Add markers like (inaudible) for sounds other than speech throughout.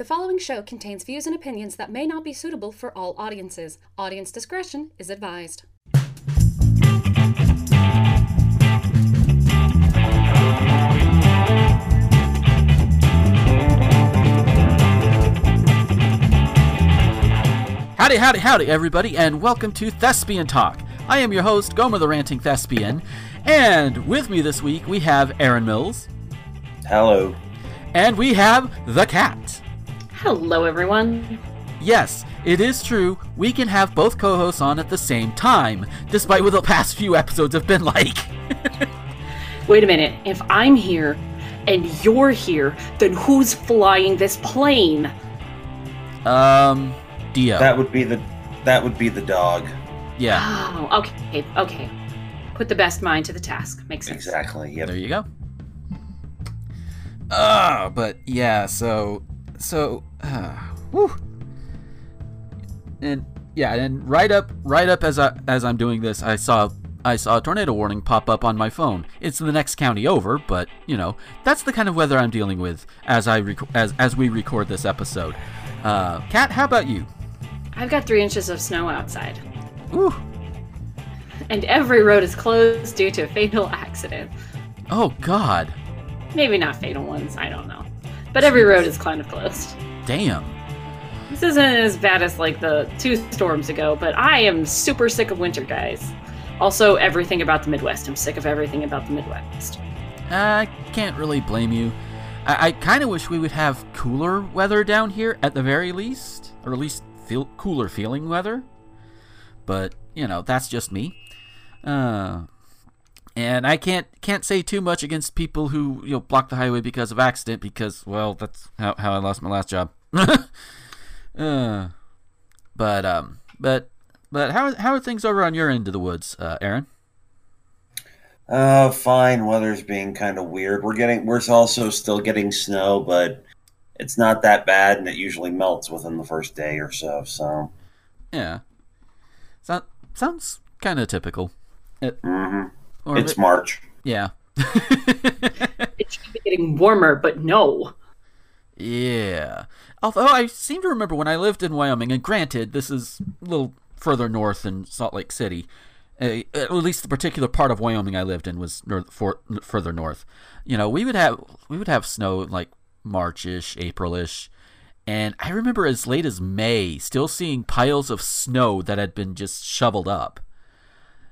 The following show contains views and opinions that may not be suitable for all audiences. Audience discretion is advised. Howdy, howdy, howdy, everybody, and welcome to Thespian Talk. I am your host, Gomer the Ranting Thespian, and with me this week we have Aaron Mills, Hello. and we have the cat. Hello, everyone. Yes, it is true, we can have both co hosts on at the same time, despite what the past few episodes have been like. (laughs) Wait a minute. If I'm here and you're here, then who's flying this plane? um, Dio. That would be the that would be the dog. yeah, Oh, okay, okay. Put the best mind to the task. Makes sense. Exactly. Yep. there you go. Uh, but yeah, so, so, uh, (sighs) whew. and yeah, and right up, right up as I as I'm doing this, I saw I saw a tornado warning pop up on my phone. It's the next county over, but you know that's the kind of weather I'm dealing with as I rec- as as we record this episode. Uh, Kat, how about you? I've got three inches of snow outside, Ooh, and every road is closed due to a fatal (laughs) accident. oh God, Maybe not fatal ones, I don't know. But every road is kind of closed. damn. This isn't as bad as like the two storms ago, but I am super sick of winter, guys. Also, everything about the Midwest. I'm sick of everything about the Midwest. I can't really blame you. I, I kind of wish we would have cooler weather down here at the very least, or at least feel cooler feeling weather. But you know, that's just me. Uh, and I can't can't say too much against people who you know block the highway because of accident because well that's how, how I lost my last job. (laughs) uh, but um, but but how how are things over on your end of the woods, uh, Aaron? Uh, fine. Weather's being kind of weird. We're getting we're also still getting snow, but it's not that bad, and it usually melts within the first day or so. So, Yeah, so, sounds kind of typical. hmm Or it's ma- March. yeah. It should be getting warmer, but no. Yeah. Although I seem to remember when I lived in Wyoming, and granted, this is a little further north than Salt Lake City. Uh, at least the particular part of Wyoming I lived in was north, for, further north. You know, we would have we would have snow in, like Marchish, Aprilish, and I remember as late as May still seeing piles of snow that had been just shoveled up.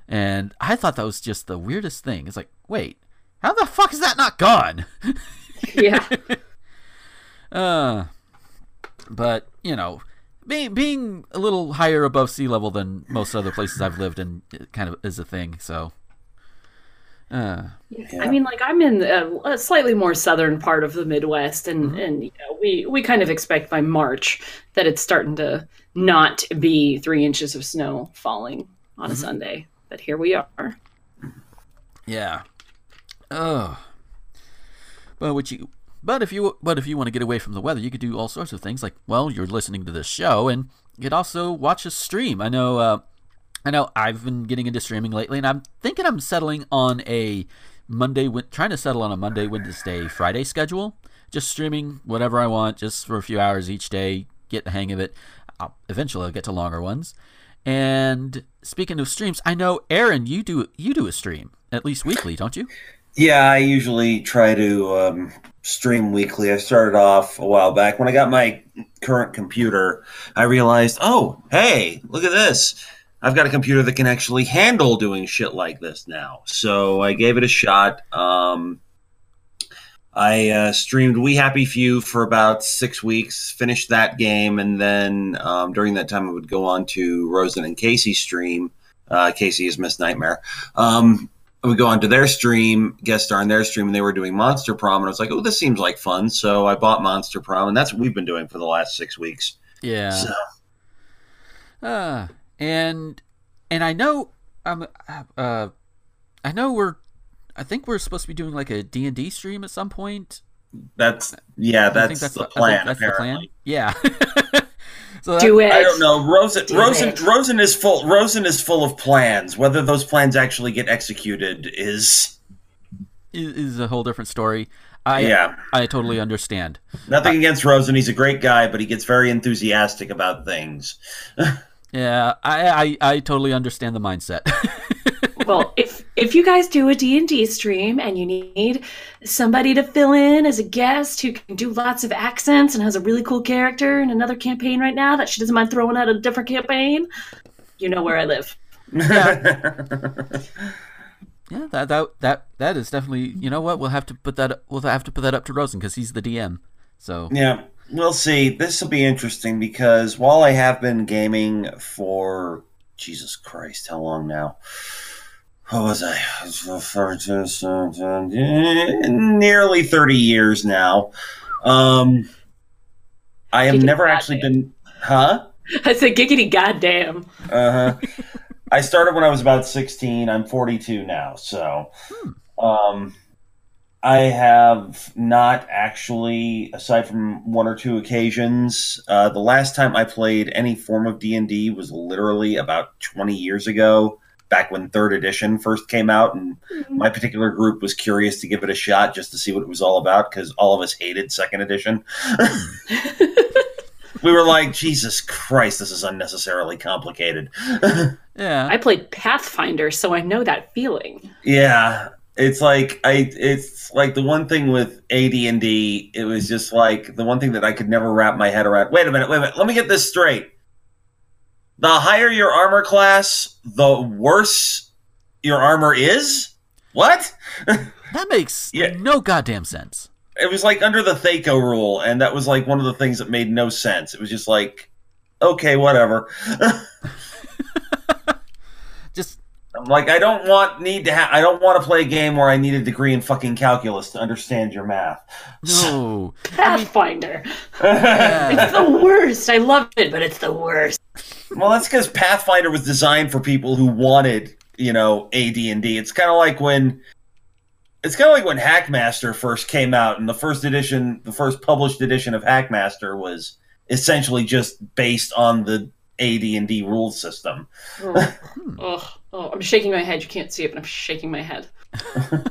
And I thought that was just the weirdest thing. It's like, wait, how the fuck is that not gone? (laughs) Yeah. (laughs) Uh, but you know, being being a little higher above sea level than most other places I've lived in, kind of is a thing. So, uh, I mean, like I'm in a, a slightly more southern part of the Midwest, and and you know, we we kind of expect by March that it's starting to not be three inches of snow falling on a Sunday. But here we are. yeah. Oh. But what you but if you but if you want to get away from the weather, you could do all sorts of things. Like, well, you're listening to this show, and you could also watch a stream. I know. Uh, I know. I've been getting into streaming lately, and I'm thinking I'm settling on a Monday. Trying to settle on a Monday, Wednesday, Friday schedule. Just streaming whatever I want, just for a few hours each day. Get the hang of it. I'll, eventually, I'll get to longer ones. And speaking of streams, I know Aaron, you do you do a stream at least weekly, don't you? Yeah, I usually try to um, stream weekly. I started off a while back when I got my current computer. I realized, oh, hey, look at this. I've got a computer that can actually handle doing shit like this now. So I gave it a shot. Um, I uh, streamed We Happy Few for about six weeks, finished that game, and then um, during that time I would go on to Rosen and Casey's stream. Uh, Casey is Miss Nightmare. Um, I would go onto their stream, guest star on their stream, and they were doing Monster Prom, and I was like, "Oh, this seems like fun." So I bought Monster Prom, and that's what we've been doing for the last six weeks. Yeah. So, Uh, and and I know um uh I know we're I think we're supposed to be doing like a D&D stream at some point. that's yeah, I that's, think that's the I think plan. that's the plan. Yeah. (laughs) so that, Do it. I don't know. Rosen, Do Rosen, it. Rosen is full. Rosen is full of plans. Whether those plans actually get executed is is, is a whole different story. I yeah. I totally understand. Nothing against Rosen. He's a great guy, but he gets very enthusiastic about things. (laughs) Yeah, I I, I totally understand the mindset. (laughs) well, if if you guys do a D&D stream and you need somebody to fill in as a guest who can do lots of accents and has a really cool character in another campaign right now that she doesn't mind throwing out a different campaign, you know where I live. (laughs) yeah, that that that that is definitely. You know what? We'll have to put that we'll have to put that up to Rosen because he's the DM. So yeah, we'll see. This will be interesting because while I have been gaming for Jesus Christ, how long now? What was I? Nearly thirty years now. Um, I have Giggity never actually been, huh? I said giggity goddamn. Uh huh. I started when I was about 16. I'm 42 now. So, um, I have not actually, aside from one or two occasions, uh, the last time I played any form of D and D was literally about 20 years ago, back when Third Edition first came out, and mm-hmm. my particular group was curious to give it a shot just to see what it was all about because all of us hated Second Edition. (laughs) we were like, Jesus Christ, this is unnecessarily complicated. (laughs) yeah, I played Pathfinder, so I know that feeling. Yeah, it's like I it's like the one thing with AD&D, it was just like the one thing that I could never wrap my head around. Wait a minute, wait a minute. Let me get this straight. The higher your armor class, the worse your armor is? What? (laughs) that makes Yeah. no goddamn sense. it was like under the Thaco rule, and that was like one of the things that made no sense. It was just like, okay, whatever. (laughs) Just I'm like, I don't want need to have. I don't want to play a game where I need a degree in fucking calculus to understand your math. no. (laughs) Pathfinder. Yeah. It's the worst. I love it, but it's the worst. Well, that's because Pathfinder was designed for people who wanted, you know, AD and D. It's kind of like when. It's kind of like when Hackmaster first came out, and the first edition, the first published edition of Hackmaster was essentially just based on the AD and D rule system. Oh, oh, (laughs) oh, I'm shaking my head. You can't see it, but I'm shaking my head. (laughs)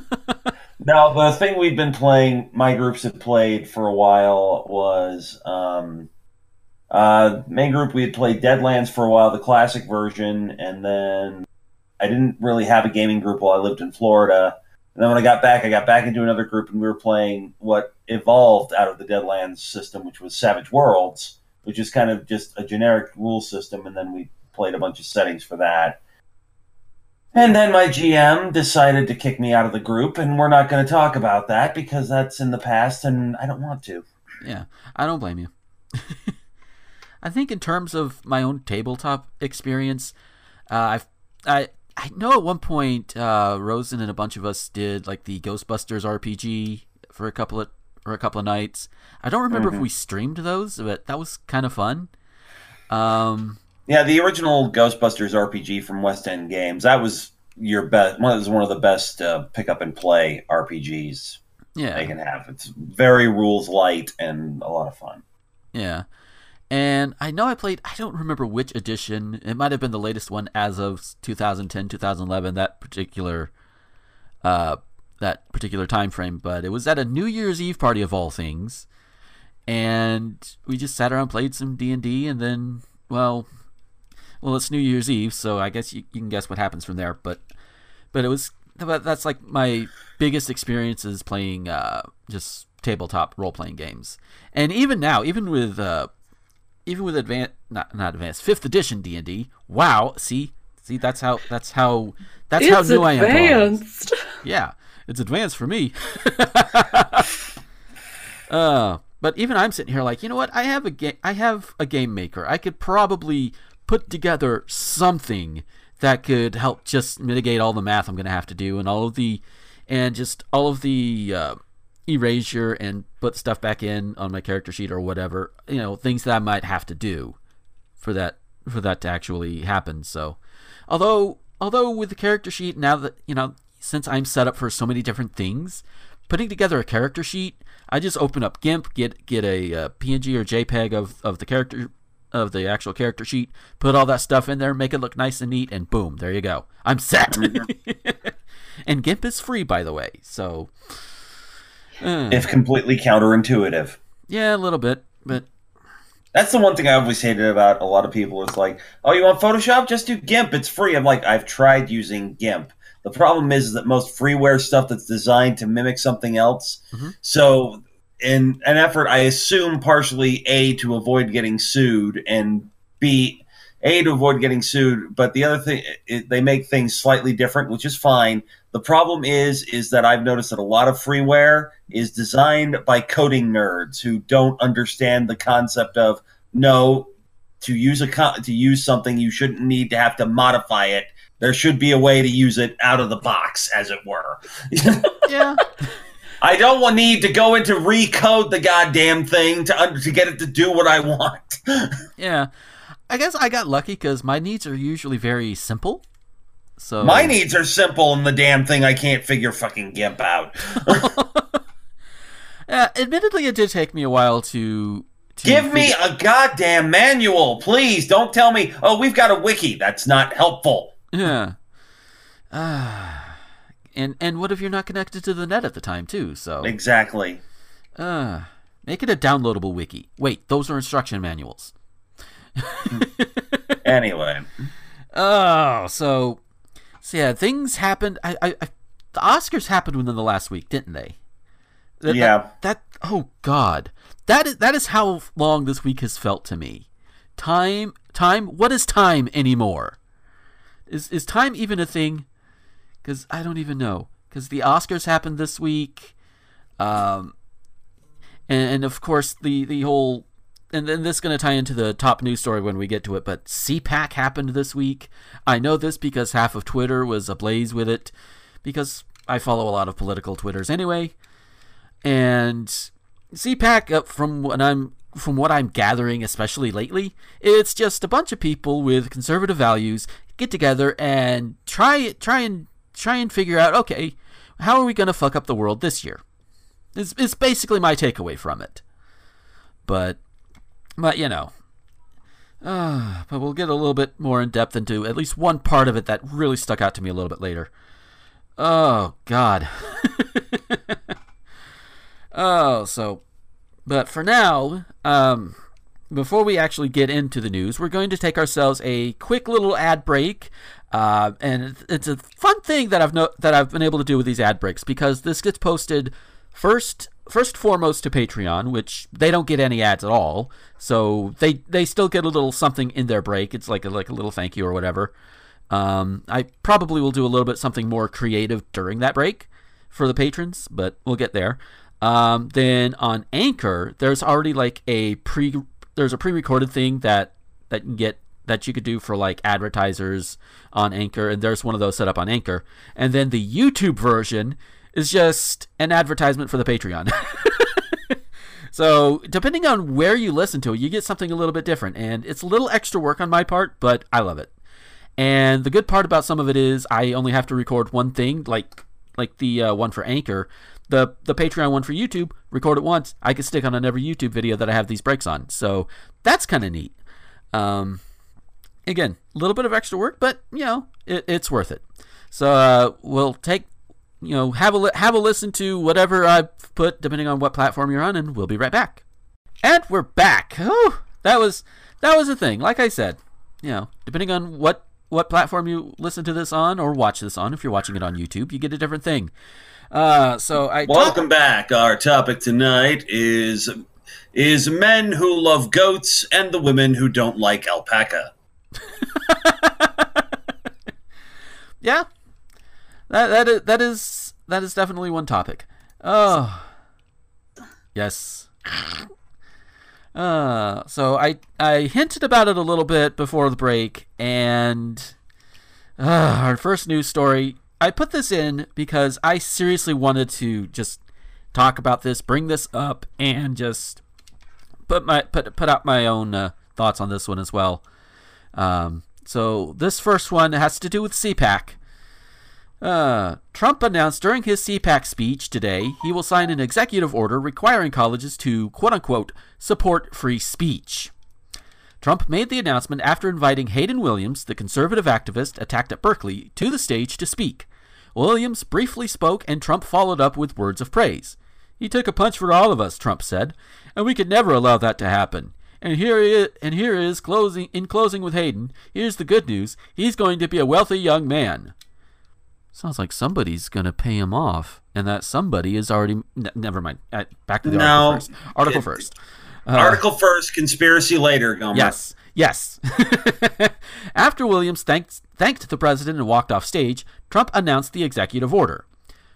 Now, the thing we've been playing, my groups have played for a while, was um, uh, main group. We had played Deadlands for a while, the classic version, and then I didn't really have a gaming group while I lived in Florida. And then when I got back, I got back into another group, and we were playing what evolved out of the Deadlands system, which was Savage Worlds, which is kind of just a generic rule system, and then we played a bunch of settings for that. And then my GM decided to kick me out of the group, and we're not going to talk about that because that's in the past, and I don't want to. Yeah, I don't blame you. (laughs) I think in terms of my own tabletop experience, uh, I've I I know at one point uh, Rosen and a bunch of us did like the Ghostbusters RPG for a couple of for a couple of nights. I don't remember if we streamed those, but that was kind of fun. Um, Yeah, the original Ghostbusters RPG from West End Games that was your best. One was one of the best uh, pick up and play RPGs yeah, they can have. It's very rules light and a lot of fun. Yeah. And I know I played, I don't remember which edition. It might have been the latest one as of 2010, 2011, that particular uh that particular time frame, but it was at a New Year's Eve party of all things. And we just sat around played some D&D and then well well it's New Year's Eve, so I guess you, you can guess what happens from there, but but it was but that's like my biggest experiences playing uh just tabletop role playing games. And even now, even with uh even with advanced not not advanced fifth edition D and D. Wow, see, see that's how that's how that's how it's new I am. to all this. advanced. Yeah, it's advanced for me. (laughs) uh, but even I'm sitting here like, you know what? I have a game. I have a game maker. I could probably put together something that could help just mitigate all the math I'm going to have to do and all of the and just all of the uh, erasure and put stuff back in on my character sheet or whatever. You know, things that I might have to do for that for that to actually happen. So, although although with the character sheet now that you know since I'm set up for so many different things, putting together a character sheet, I just open up GIMP, get get a uh, PNG or JPEG of of the character of the actual character sheet, put all that stuff in there, make it look nice and neat, and boom, there you go. I'm set. (laughs) and GIMP is free, by the way. So Uh, if completely counterintuitive. yeah, a little bit, but That's the one thing I always hated about a lot of people. It's like, oh, you want Photoshop? Just do GIMP. It's free. I'm like, I've tried using GIMP. The problem is that most freeware stuff that's designed to mimic something else. Mhm. So, in an effort, I assume partially A, to avoid getting sued, and B, A, to avoid getting sued. But the other thing, it, they make things slightly different, which is fine. The problem is, is that I've noticed that a lot of freeware is designed by coding nerds who don't understand the concept of no, to use a co- to use something, you shouldn't need to have to modify it. There should be a way to use it out of the box, as it were. (laughs) yeah, I don't want need to go into recode the goddamn thing to under, to get it to do what I want. (laughs) yeah. I guess I got lucky because my needs are usually very simple. So My needs are simple, and the damn thing I can't figure fucking GIMP out. (laughs) Yeah, admittedly, it did take me a while to. to Give me a goddamn manual, please. Don't tell me, oh, we've got a wiki. That's not helpful. Yeah. Ah. and and what if you're not connected to the net at the time too? So Exactly. uh, make it a downloadable wiki. Wait, those are instruction manuals. (laughs) Anyway, Oh, so so yeah, things happened. I, I, I the Oscars happened within the last week, didn't they? That- Yeah. That, that oh god, that is that is how long this week has felt to me. Time, time. What is time anymore? Is is time even a thing? Because I don't even know. Because the Oscars happened this week, um, and, and of course the the whole and then this is going to tie into the top news story when we get to it. But CPAC happened this week. I know this because half of Twitter was ablaze with it, because I follow a lot of political Twitters anyway. And CPAC, uh, from what I'm from what I'm gathering, especially lately, it's just a bunch of people with conservative values get together and try try and try and figure out, okay, how are we going to fuck up the world this year? It's, it's basically my takeaway from it. But but you know, uh, but we'll get a little bit more in depth into at least one part of it that really stuck out to me a little bit later. Oh God. (laughs) oh, so, but for now, um, before we actually get into the news, we're going to take ourselves a quick little ad break. Uh, and it's- a fun thing that I've no- that I've been able to do with these ad breaks because this gets posted first first foremost to Patreon, which they don't get any ads at all. So they they still get a little something in their break. It's like a, like a little thank you or whatever. Um, I probably will do a little bit something more creative during that break for the patrons, but we'll get there. Um, then on Anchor, there's already like a pre there's a pre-recorded thing that that you get that you could do for like advertisers on Anchor, and there's one of those set up on Anchor. And then the YouTube version is just an advertisement for the Patreon. (laughs) so depending on where you listen to it, you get something a little bit different, and it's a little extra work on my part, but I love it. And the good part about some of it is I only have to record one thing, like like the uh, one for Anchor. The the Patreon one for YouTube, record it once. I can stick on every YouTube video that I have these breaks on. So that's kind of neat. Um, again, a little bit of extra work, but you know it, it's worth it. So uh, we'll take you know have a have a listen to whatever I've put, depending on what platform you're on, and we'll be right back. And we're back. Oh, that was that was a thing. Like I said, you know, depending on what what platform you listen to this on or watch this on, if you're watching it on YouTube, you get a different thing. Uh, so I welcome back. Our topic tonight is is men who love goats and the women who don't like alpaca. (laughs) yeah, that that is that is that is definitely one topic. Oh, yes. Uh, so I I hinted about it a little bit before the break, and uh, our first news story. I put this in because I seriously wanted to just talk about this, bring this up, and just put my put put out my own uh, thoughts on this one as well. Um, so this first one has to do with CPAC. Uh, Trump announced during his CPAC speech today he will sign an executive order requiring colleges to quote unquote support free speech. Trump made the announcement after inviting Hayden Williams, the conservative activist attacked at Berkeley, to the stage to speak. Williams briefly spoke and Trump followed up with words of praise. He took a punch for all of us, Trump said, and we could never allow that to happen. And here is, and here is closing in closing with Hayden. Here's the good news: he's going to be a wealthy young man. Sounds like somebody's going to pay him off, and that somebody is already. N- never mind. Uh, back to the No. article first. Article first. Article first, conspiracy later, Gomer. Yes, yes. (laughs) After Williams thanked, thanked the president and walked off stage, Trump announced the executive order.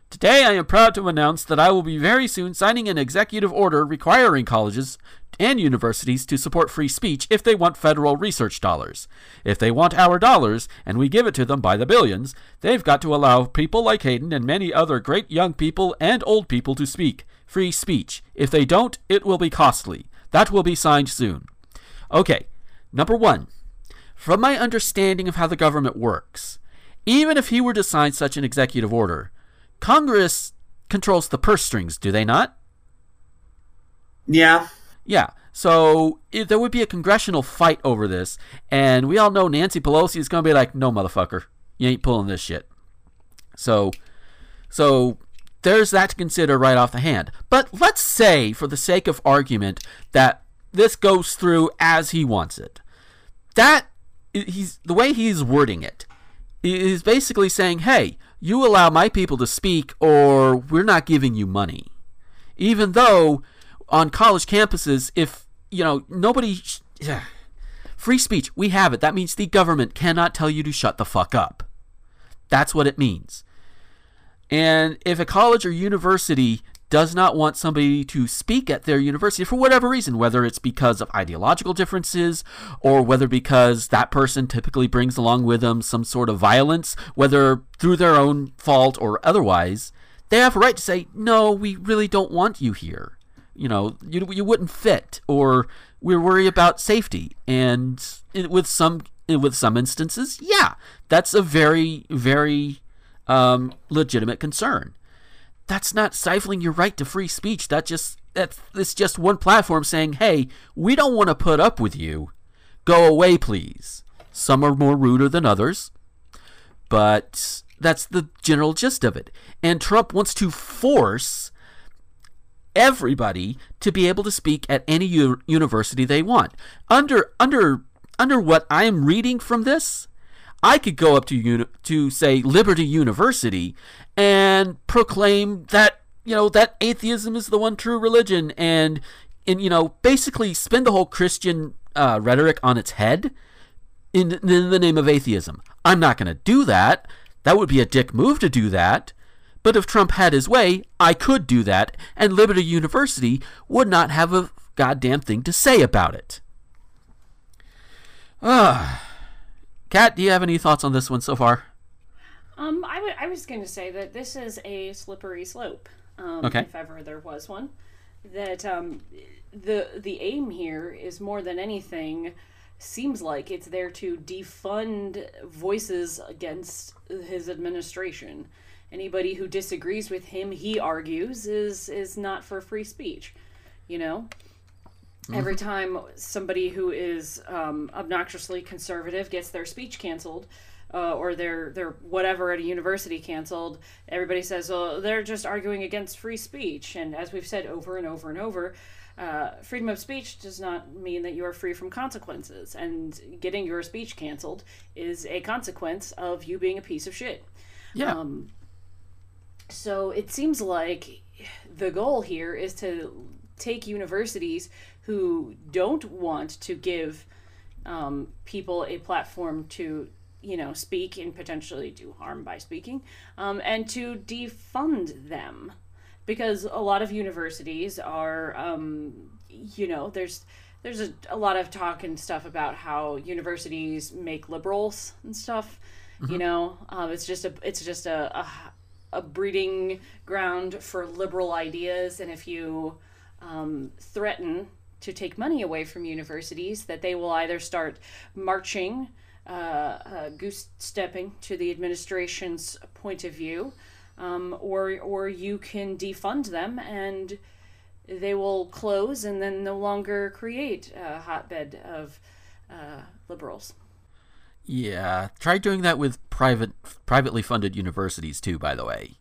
Today, I am proud to announce that I will be very soon signing an executive order requiring colleges and universities to support free speech if they want federal research dollars. If they want our dollars, and we give it to them by the billions, they've got to allow people like Hayden and many other great young people and old people to speak. Free speech. If they don't, it will be costly. That will be signed soon. Okay, number one. From my understanding of how the government works, even if he were to sign such an executive order, Congress controls the purse strings, do they not? Yeah. Yeah. So there would be a congressional fight over this, and we all know Nancy Pelosi is going to be like, "No, motherfucker, you ain't pulling this shit." So, so there's that to consider right off the hand. But let's say, for the sake of argument, that this goes through as he wants it. That he's the way he's wording it is basically saying, "Hey, you allow my people to speak, or we're not giving you money." Even though on college campuses, if you know nobody, yeah, free speech, we have it. That means the government cannot tell you to shut the fuck up. That's what it means. And if a college or university does not want somebody to speak at their university for whatever reason, whether it's because of ideological differences or whether because that person typically brings along with them some sort of violence, whether through their own fault or otherwise, they have a right to say, no, we really don't want you here. You know, you, you wouldn't fit, or we worry about safety. And in- with some with some instances, yeah, that's a very very um, legitimate concern. That's not stifling your right to free speech. That just that's it's just one platform saying, "Hey, we don't want to put up with you. Go away, please." Some are more ruder than others, but that's the general gist of it. And Trump wants to force everybody to be able to speak at any u- university they want. Under under under what I'm reading from this, I could go up to uni- to say Liberty University and proclaim that you know that atheism is the one true religion and and you know basically spin the whole Christian uh, rhetoric on its head in, in the name of atheism. I'm not going to do that. That would be a dick move to do that. But if Trump had his way, I could do that, and Liberty University would not have a goddamn thing to say about it. Ah. Kat, do you have any thoughts on this one so far? Um, I, w- I was going to say that this is a slippery slope. Um, Okay. If ever there was one, that um, the the aim here is more than anything seems like it's there to defund voices against his administration. Anybody who disagrees with him, he argues, is is not for free speech. You know, every time somebody who is um, obnoxiously conservative gets their speech canceled uh, or their their whatever at a university canceled, everybody says, "Well, they're just arguing against free speech." And as we've said over and over and over, uh, freedom of speech does not mean that you are free from consequences. And getting your speech canceled is a consequence of you being a piece of shit. Yeah. Um, so it seems like the goal here is to take universities who don't want to give um, people a platform to, you know, speak and potentially do harm by speaking, um, and to defund them, because a lot of universities are, um, you know, there's there's a, a lot of talk and stuff about how universities make liberals and stuff. You know, um, it's just a it's just a, a a breeding ground for liberal ideas, and if you um, threaten to take money away from universities, that they will either start marching, uh, uh, goose stepping to the administration's point of view, um, or or you can defund them and they will close and then no longer create a hotbed of uh, liberals. Yeah, try doing that with private, privately funded universities too. By the way,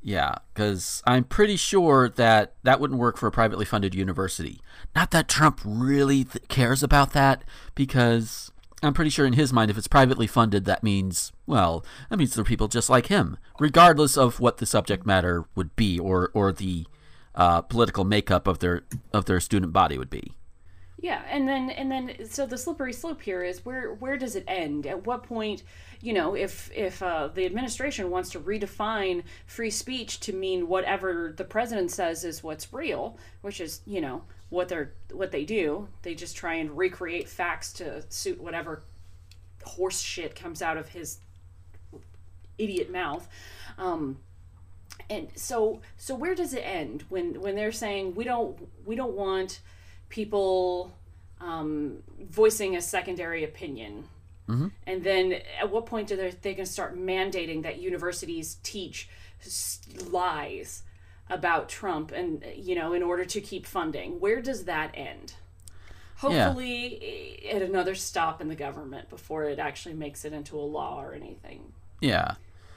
Yeah, because I'm pretty sure that that wouldn't work for a privately funded university. Not that Trump really th- cares about that, because I'm pretty sure in his mind, if it's privately funded, that means, well, that means there are people just like him, regardless of what the subject matter would be or, or the uh, political makeup of their of their student body would be. Yeah, and then and then so the slippery slope here is where where does it end? At what point, you know, if if uh, the administration wants to redefine free speech to mean whatever the president says is what's real, which is you know what they're what they do, they just try and recreate facts to suit whatever horse shit comes out of his idiot mouth. Um, and so so where does it end when when they're saying we don't we don't want people um, voicing a secondary opinion. Mm-hmm. And then at what point are they, they to start mandating that universities teach lies about Trump and, you know, in order to keep funding? Where does that end? Hopefully, yeah. at another stop in the government before it actually makes it into a law or anything. Yeah.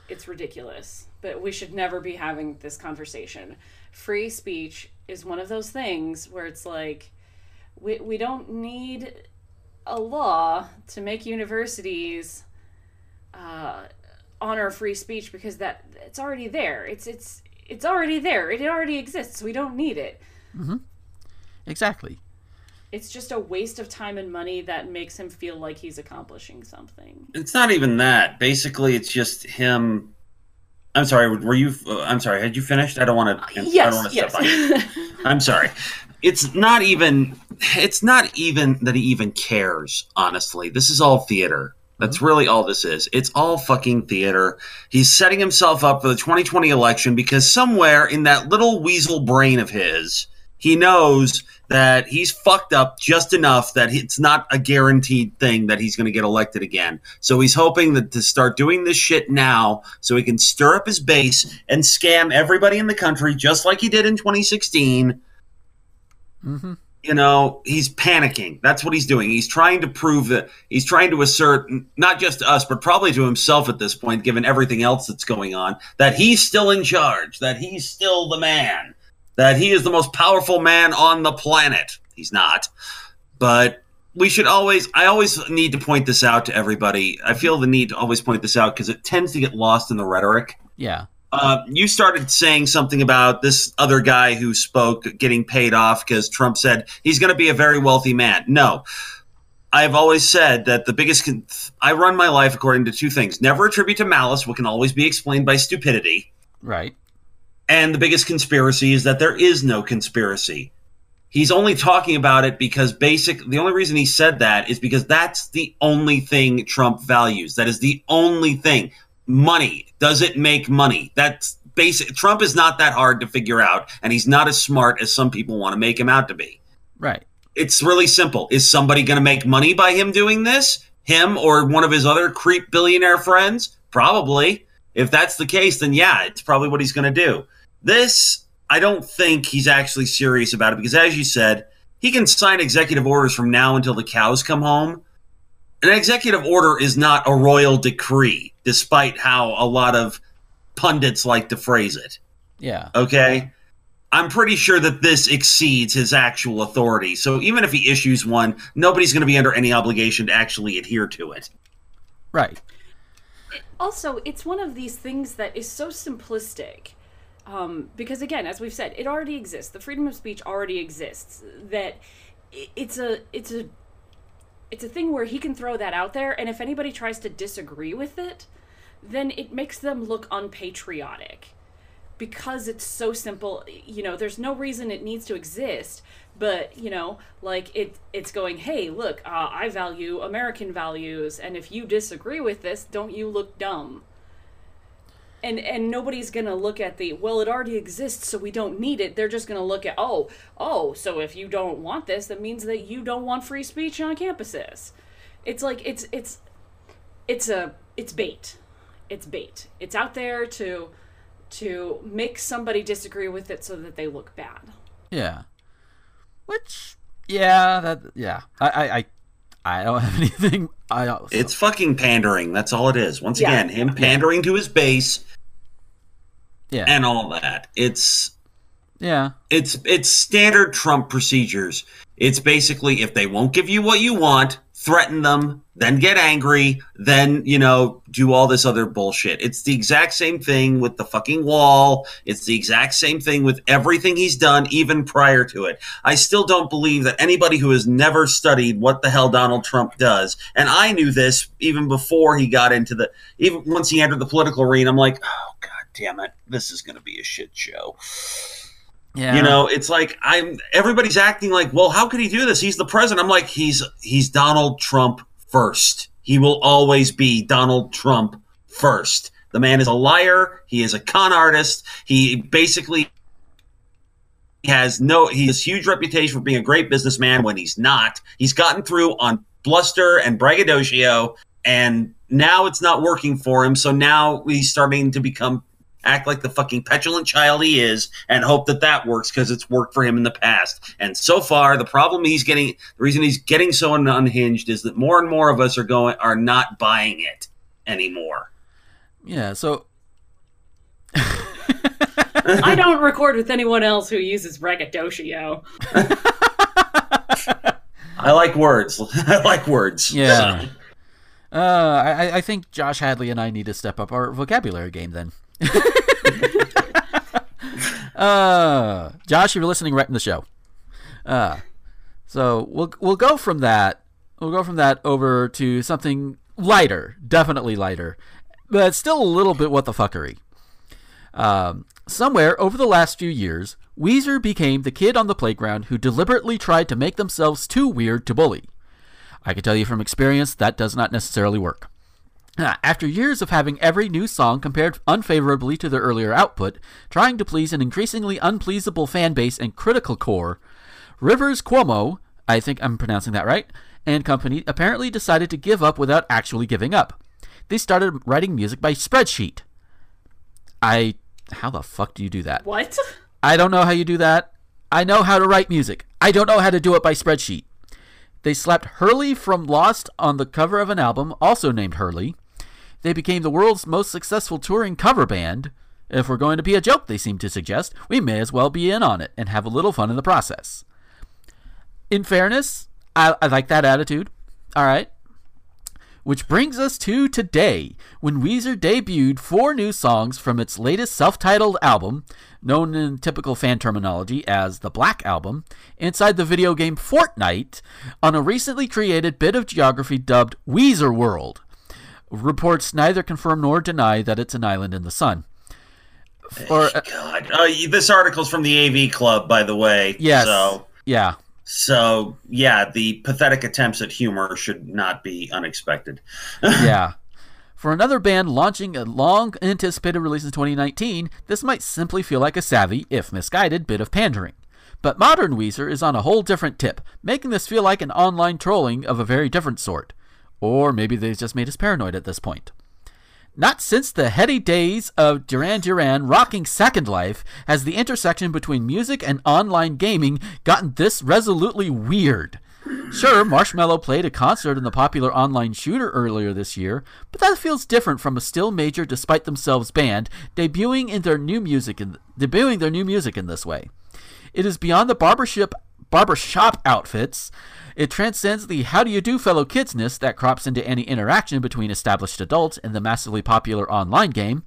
It's ridiculous, but we should never be having this conversation. Free speech is one of those things where it's like, we, we don't need a law to make universities uh, honor free speech because that it's already there. It's it's it's already there. It already exists. We don't need it. Mm-hmm. Exactly. It's just a waste of time and money that makes him feel like he's accomplishing something. It's not even that. Basically, it's just him. I'm sorry. Were you? Uh, I'm sorry. Had you finished? I don't want to. Yes. I don't want to yes. step on (laughs) I'm sorry it's not even it's not even that he even cares honestly this is all theater that's mm-hmm. really all this is it's all fucking theater he's setting himself up for the 2020 election because somewhere in that little weasel brain of his he knows that he's fucked up just enough that it's not a guaranteed thing that he's going to get elected again. So he's hoping that to start doing this shit now so he can stir up his base and scam everybody in the country just like he did in 2016 Mm-hmm. You know, he's panicking. That's what he's doing. He's trying to prove that he's trying to assert, not just to us, but probably to himself at this point, given everything else that's going on, that he's still in charge, that he's still the man, that he is the most powerful man on the planet. He's not. But we should always, I always need to point this out to everybody. I feel the need to always point this out because it tends to get lost in the rhetoric. Yeah. Uh, you started saying something about this other guy who spoke getting paid off because Trump said he's going to be a very wealthy man. No. I've always said that the biggest. Con- I run my life according to two things never attribute to malice what can always be explained by stupidity. Right. And the biggest conspiracy is that there is no conspiracy. He's only talking about it because basic the only reason he said that is because that's the only thing Trump values. That is the only thing money. Does it make money? That's basic. Trump is not that hard to figure out, and he's not as smart as some people want to make him out to be. Right. It's really simple. Is somebody going to make money by him doing this? Him or one of his other creep billionaire friends? Probably. If that's the case, then yeah, it's probably what he's going to do. This, I don't think he's actually serious about it because, as you said, he can sign executive orders from now until the cows come home. An executive order is not a royal decree despite how a lot of pundits like to phrase it. Yeah. Okay. I'm pretty sure that this exceeds his actual authority. So even if he issues one, nobody's going to be under any obligation to actually adhere to it. Right. Also, it's one of these things that is so simplistic. Um, because again, as we've said, it already exists. The freedom of speech already exists. That it's a it's a it's a thing where he can throw that out there and if anybody tries to disagree with it then it makes them look unpatriotic. Because it's so simple you know there's no reason it needs to exist but you know like it it's going hey look uh, i value american values and if you disagree with this don't you look dumb and and nobody's gonna look at the well it already exists so we don't need it. They're just gonna look at oh oh so if you don't want this that means that you don't want free speech on campuses. It's like it's it's it's a it's bait. It's bait. It's out there to to make somebody disagree with it so that they look bad. Yeah. Which yeah that yeah. I i, I I don't have (laughs) anything. I don't, so. It's fucking pandering. That's all it is. Once yeah. again, him pandering to his base Yeah. and all that. It's yeah. it's it's standard Trump procedures. It's basically if they won't give you what you want, threaten them, then get angry, then you know do all this other bullshit. It's the exact same thing with the fucking wall. It's the exact same thing with everything he's done, even prior to it. I still don't believe that anybody who has never studied what the hell Donald Trump does, and I knew this even before he got into the even once he entered the political arena. I'm like, oh god damn it, this is going to be a shit show. Yeah. You know, it's like I'm everybody's acting like, well, how could he do this? He's the president. I'm like, he's he's Donald Trump first. He will always be Donald Trump first. The man is a liar. He is a con artist. He basically has no he has huge reputation for being a great businessman when he's not. He's gotten through on bluster and braggadocio and now it's not working for him. So now he's starting to become act like the fucking petulant child he is and hope that that works because it's worked for him in the past. And so far, the problem he's getting, the reason he's getting so unhinged is that more and more of us are going, are not buying it anymore. Yeah. So (laughs) I don't record with anyone else who uses braggadocio. (laughs) I like words. (laughs) I like words. yeah. Uh, I, I think Josh Hadley and I need to step up our vocabulary game then. Uh, Josh, you're listening right in the show. Uh, so we'll we'll go from that. We'll go from that over to something lighter, definitely lighter, but still a little bit what the fuckery. Um, somewhere over the last few years, Weezer became the kid on the playground who deliberately tried to make themselves too weird to bully. I can tell you from experience that does not necessarily work. Ah, After years of having every new song compared unfavorably to their earlier output, trying to please an increasingly unpleasable fan base and critical core, Rivers Cuomo, I think I'm pronouncing that right, and company apparently decided to give up without actually giving up. They started writing music by spreadsheet. I. How the fuck do you do that? What? I don't know how you do that. I know how to write music. I don't know how to do it by spreadsheet. They slapped Hurley from Lost on the cover of an album, also named Hurley. They became the world's most successful touring cover band. If we're going to be a joke, they seem to suggest, we may as well be in on it and have a little fun in the process. In fairness, I, I like that attitude. All right. Which brings us to today, when Weezer debuted four new songs from its latest self titled album, known in typical fan terminology as the Black Album, inside the video game Fortnite, on a recently created bit of geography dubbed Weezer World. Reports neither confirm nor deny that it's an island in the sun. For, uh, God, uh, this article's from the AV Club, by the way. yes. So, Yeah. so yeah, the pathetic attempts at humor should not be unexpected. (laughs) yeah. For another band launching a long anticipated release in 2019, this might simply feel like a savvy, if misguided, bit of pandering. But modern Weezer is on a whole different tip, making this feel like an online trolling of a very different sort. Or maybe they've just made us paranoid at this point. Not since the heady days of Duran Duran rocking Second Life has the intersection between music and online gaming gotten this resolutely weird. Sure, Marshmello played a concert in the popular online shooter earlier this year, but that feels different from a still major despite themselves band debuting in their new music in debuting their new music in this way. It is beyond the barbershop barbershop outfits. It transcends the how do you do fellow kidsness that crops into any interaction between established adults and the massively popular online game.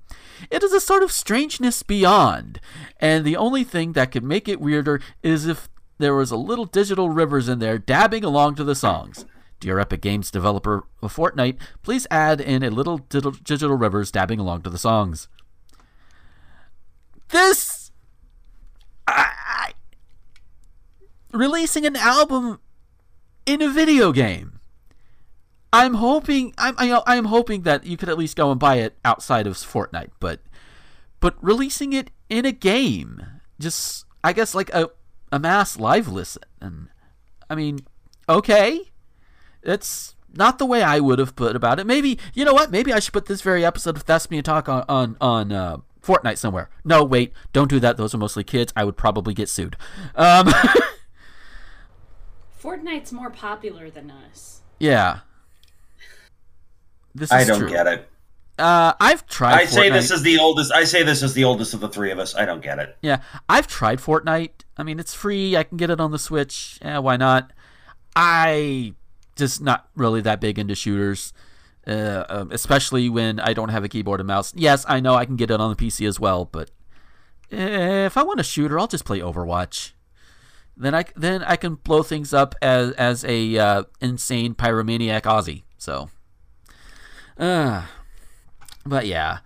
It is a sort of strangeness beyond, and the only thing that could make it weirder is if there was a little digital rivers in there dabbing along to the songs. Dear Epic Games developer of Fortnite, please add in a little digital, rivers dabbing along to the songs. This I, I, releasing an album in a video game. I'm hoping I'm I, I'm hoping that you could at least go and buy it outside of Fortnite, but but releasing it in a game, just I guess like a a mass live listen. I mean, okay, it's not the way I would have put about it. Maybe you know what? Maybe I should put this very episode of Thespian Talk on on on uh, Fortnite somewhere. No, wait, don't do that. Those are mostly kids. I would probably get sued. Um, (laughs) Fortnite's more popular than us. yeah. This is I don't true. get it. Uh, I've tried. I say this is the oldest. I say this is the oldest of the three of us. I don't get it. Yeah, I've tried Fortnite. I mean, it's free. I can get it on the Switch. Yeah, why not? I just not really that big into shooters, uh, um, especially when I don't have a keyboard and mouse. Yes, I know I can get it on the PC as well, but eh, if I want a shooter, I'll just play Overwatch. Then I then I can blow things up as as a uh, insane pyromaniac Aussie. So, uh, but yeah,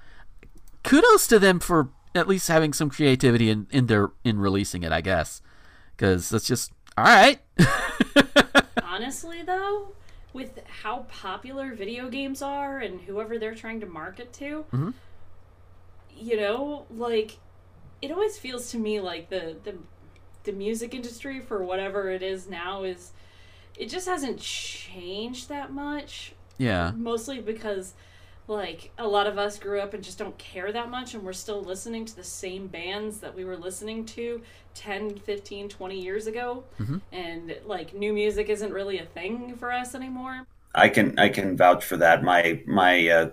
kudos to them for at least having some creativity in, in their in releasing it, I guess. Because it's just all right. (laughs) Honestly, though, with how popular video games are and whoever they're trying to market to, Mhm. you know, like it always feels to me like the the the music industry for whatever it is now is it just hasn't changed that much yeah, mostly because like a lot of us grew up and just don't care that much and we're still listening to the same bands that we were listening to 10 15 20 years ago Mhm. and like new music isn't really a thing for us anymore I can I can vouch for that. My my uh,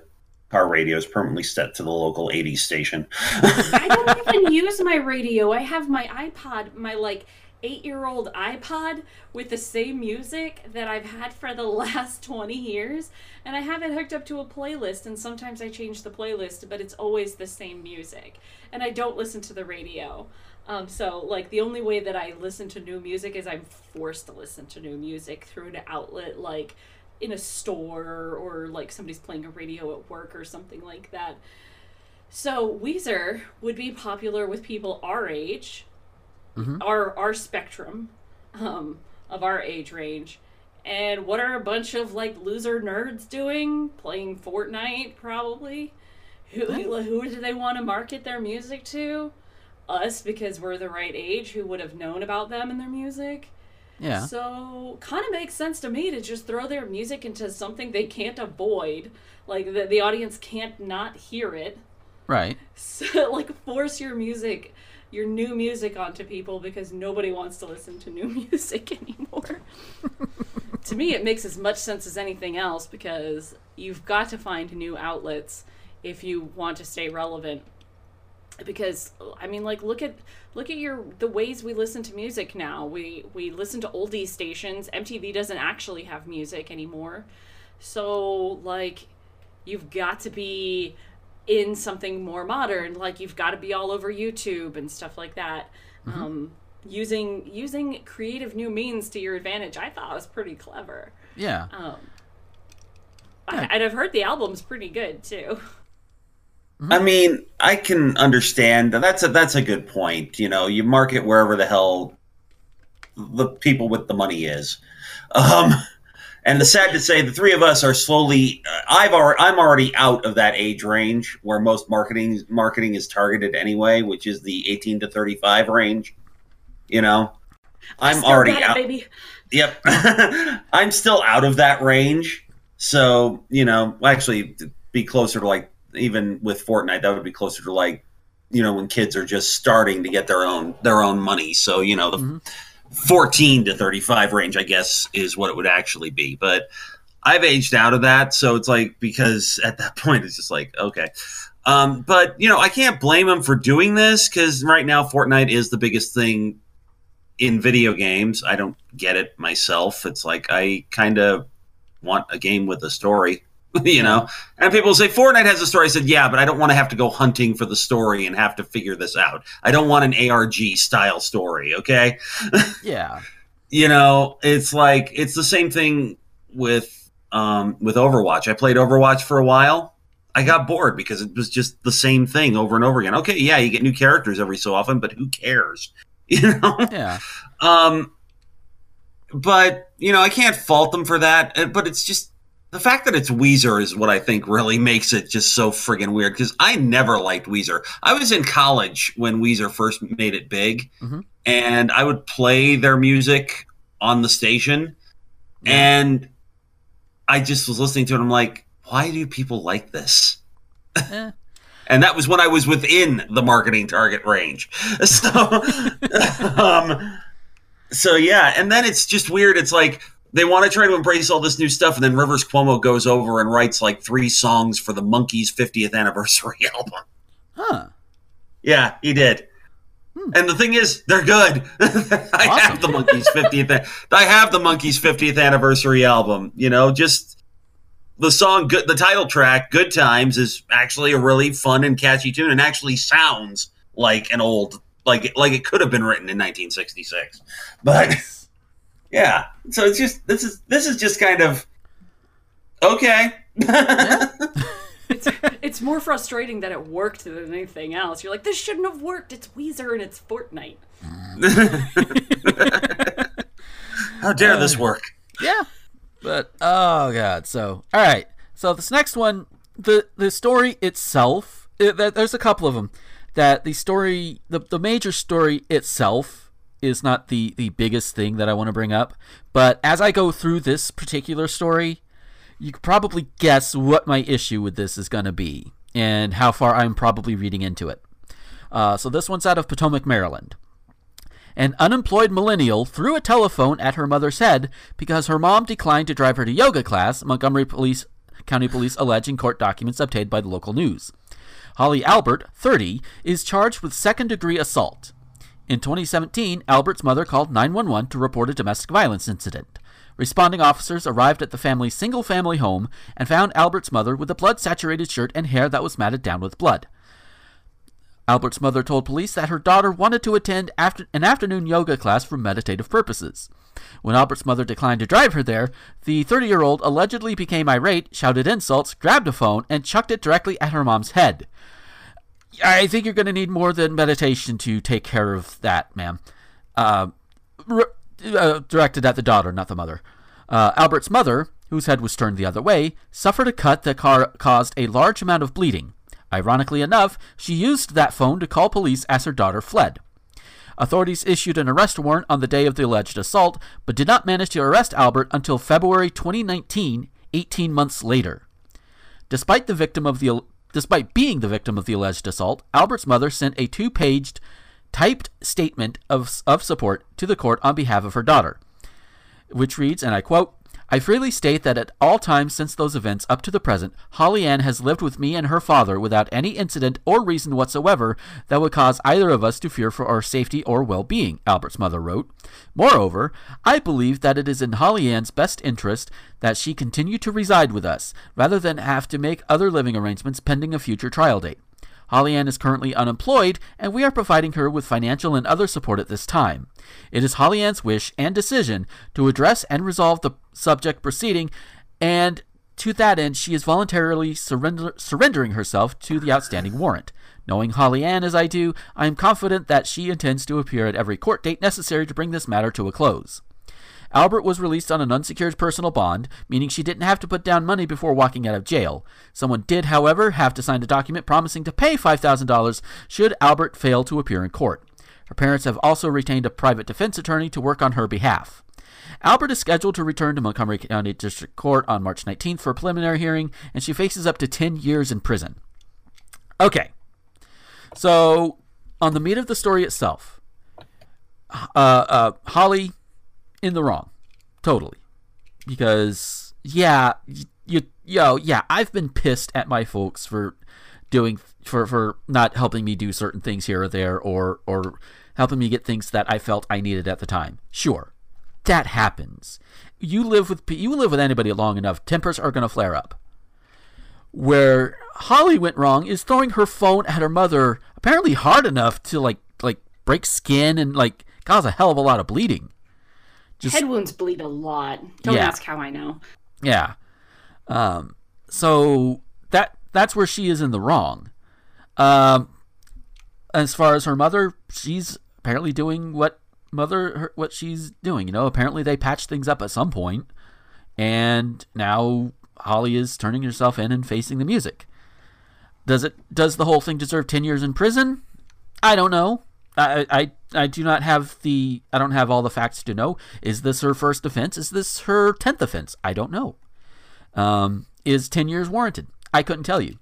car radio is permanently set to the local 80s station. i (laughs) don't even use my radio i have my ipod my like eight year old ipod with the same music that i've had for the (laughs) last 20 years and i have it hooked up to a playlist and sometimes i change the playlist but it's always the same music and i don't listen to the radio um, so like the only way that i listen to new music is i'm forced to listen to new music through an outlet like in a store or like somebody's playing a radio at work or something like that so Weezer would be popular with people our age, Mhm. our our spectrum um, of our age range. And what are a bunch of like loser nerds doing? Playing Fortnite, probably. Who who do they want to market their music to? Us, because we're the right age, who would have known about them and their music. Yeah, So, kind of makes sense to me to just throw their music into something they can't avoid. Like, the, the audience can't not hear it. right. (laughs) So, like, force your music, your new music onto people because nobody wants to listen to new (laughs) music anymore. to me, it makes as much sense as anything else because you've got to find new outlets if you want to stay relevant because I mean like look at look at your the ways we listen to music now. We we listen to oldie stations. MTV doesn't actually have music anymore. So like you've got to be in something more modern. Like you've got to be all over YouTube and stuff like that. Um using using creative new means to your advantage. I thought was pretty clever. Yeah, Um I, and I've heard the album's pretty good too. (laughs) I mean, I can understand that's a that's a good point. You know, you market wherever the hell the people with the money is. Um, and the sad to say, the three of us are slowly. Uh, I've already, I'm already out of that age range where most marketing marketing is targeted anyway, which is the 18 to 35 range. You know, I'm already it, out. baby. Yep. (laughs) I'm still out of that range. So, you know, actually be closer to like even with Fortnite, that would be closer to like, you know, when kids are just starting to get their own their own money. So, you know, the Mhm. 14 to 35 range, I guess, is what it would actually be. But I've aged out of that, so it's like because (laughs) at that point it's just like, okay. Um, but you know, I can't blame them for doing this because right now Fortnite is the biggest thing in video games. I don't get it myself. It's like I kind of want a game with a story, (laughs) you know. And people say Fortnite has a story. I said, yeah, but I don't want to have to go hunting for the story and have to figure this out. I don't want an ARG style story. Okay, (laughs) yeah, you know, it's like it's the same thing with um, with Overwatch. I played Overwatch for a while. I got bored because it was just the same thing over and over again. Okay, yeah, you get new characters every so often, but who cares? (laughs) You know. yeah. Um, but you know, I can't fault them for that. uh, But it's just the fact that it's Weezer is what I think really makes it just so friggin' weird. Because I never liked Weezer. I was in college when Weezer first made it big, Mhm. and I would play their music on the station, Yeah. and I just was listening to it. And I'm like, why do people like this? Eh. (laughs) and that was when I was within the marketing target range. (laughs) So, (laughs) um, so yeah, and then it's just weird. It's like they want to try to embrace all this new stuff, and then Rivers Cuomo goes over and writes like three songs for the Monkees' 50th anniversary (laughs) album. Huh. Yeah, he did. Hmm. And the thing is, they're good. (laughs) I have the Monkees' 50th. I have the Monkees' 50th anniversary album. You know, just the song, good, the title track, "Good Times," is actually a really fun and catchy tune, and actually sounds like an old, like like it could have been written in 1966. But yeah, so it's just this is this is just kind of okay. (laughs) It's, it's more frustrating that it worked than anything else. You're like, this shouldn't have worked. It's Weezer and it's Fortnite. (laughs) How dare this work? Yeah. But oh god. So all right. So this next one, the the story itself, it, there's a couple of them. That the story, the the major story itself, is not the the biggest thing that I want to bring up. But as I go through this particular story, you could probably guess what my issue with this is going to be and how far I'm probably reading into it. Uh, so this one's out of Potomac, Maryland. An unemployed millennial threw a telephone at her mother's head because her mom declined to drive her to yoga class, Montgomery Police County Police alleging court documents obtained by the local news. Holly Albert, 30, is charged with second degree assault. In 2017, Albert's mother called 911 to report a domestic violence incident. Responding officers arrived at the family's single family home and found Albert's mother with a blood saturated shirt and hair that was matted down with blood. Albert's mother told police that her daughter wanted to attend after- an afternoon yoga class for meditative purposes. When Albert's mother declined to drive her there, the 30 year old allegedly became irate, shouted insults, grabbed a phone, and chucked it directly at her mom's head. I think you're going to need more than meditation to take care of that, ma'am. Uh, r- uh, directed at the daughter, not the mother. Uh, Albert's mother, whose head was turned the other way, suffered a cut that car- caused a large amount of bleeding. Ironically enough, she used that phone to call police as her daughter fled. Authorities issued an arrest warrant on the day of the alleged assault, but did not manage to arrest Albert until February 2019, 18 months later. Despite the victim of the despite being the victim of the alleged assault, Albert's mother sent a two-paged typed statement of, of support to the court on behalf of her daughter, which reads, and I quote, I freely state that at all times since those events up to the present, Holly Ann has lived with me and her father without any incident or reason whatsoever that would cause either of us to fear for our safety or well being, Albert's mother wrote. Moreover, I believe that it is in Holly Ann's best interest that she continue to reside with us, rather than have to make other living arrangements pending a future trial date. Holly Ann is currently unemployed, and we are providing her with financial and other support at this time. It is Holly Ann's wish and decision to address and resolve the subject proceeding, and to that end, she is voluntarily surrender- surrendering herself to the outstanding warrant. Knowing Holly Ann as I do, I am confident that she intends to appear at every court date necessary to bring this matter to a close. Albert was released on an unsecured personal bond, meaning she didn't have to put down money before walking out of jail. Someone did, however, have to sign a document promising to pay $5,000 should Albert fail to appear in court. Her parents have also retained a private defense attorney to work on her behalf. Albert is scheduled to return to Montgomery County District Court on March 19th for a preliminary hearing, and she faces up to 10 years in prison. Okay. So, on the meat of the story itself, uh, uh, Holly in the wrong, totally, because yeah, you yo yeah, I've been pissed at my folks for doing for for not helping me do certain things here or there, or or helping me get things that I felt I needed at the time. Sure, that happens. You live with you live with anybody long enough, tempers are gonna flare up. Where Holly went wrong is throwing her phone at her mother, apparently hard enough to like like break skin and like cause a hell of a lot of bleeding. Just Head wounds bleed a lot. Don't Yeah. ask how I know. yeah. Um. So that that's where she is in the wrong. Um. As far as her mother, she's apparently doing what mother her, what she's doing. You know, apparently they patched things up at some point, and now Holly is turning herself in and facing the music. Does it? Does the whole thing deserve ten years in prison? I don't know. I, I I do not have the I don't have all the facts to know. Is this her first offense? Is this her tenth offense? I don't know. Um, is ten years warranted? I couldn't tell you.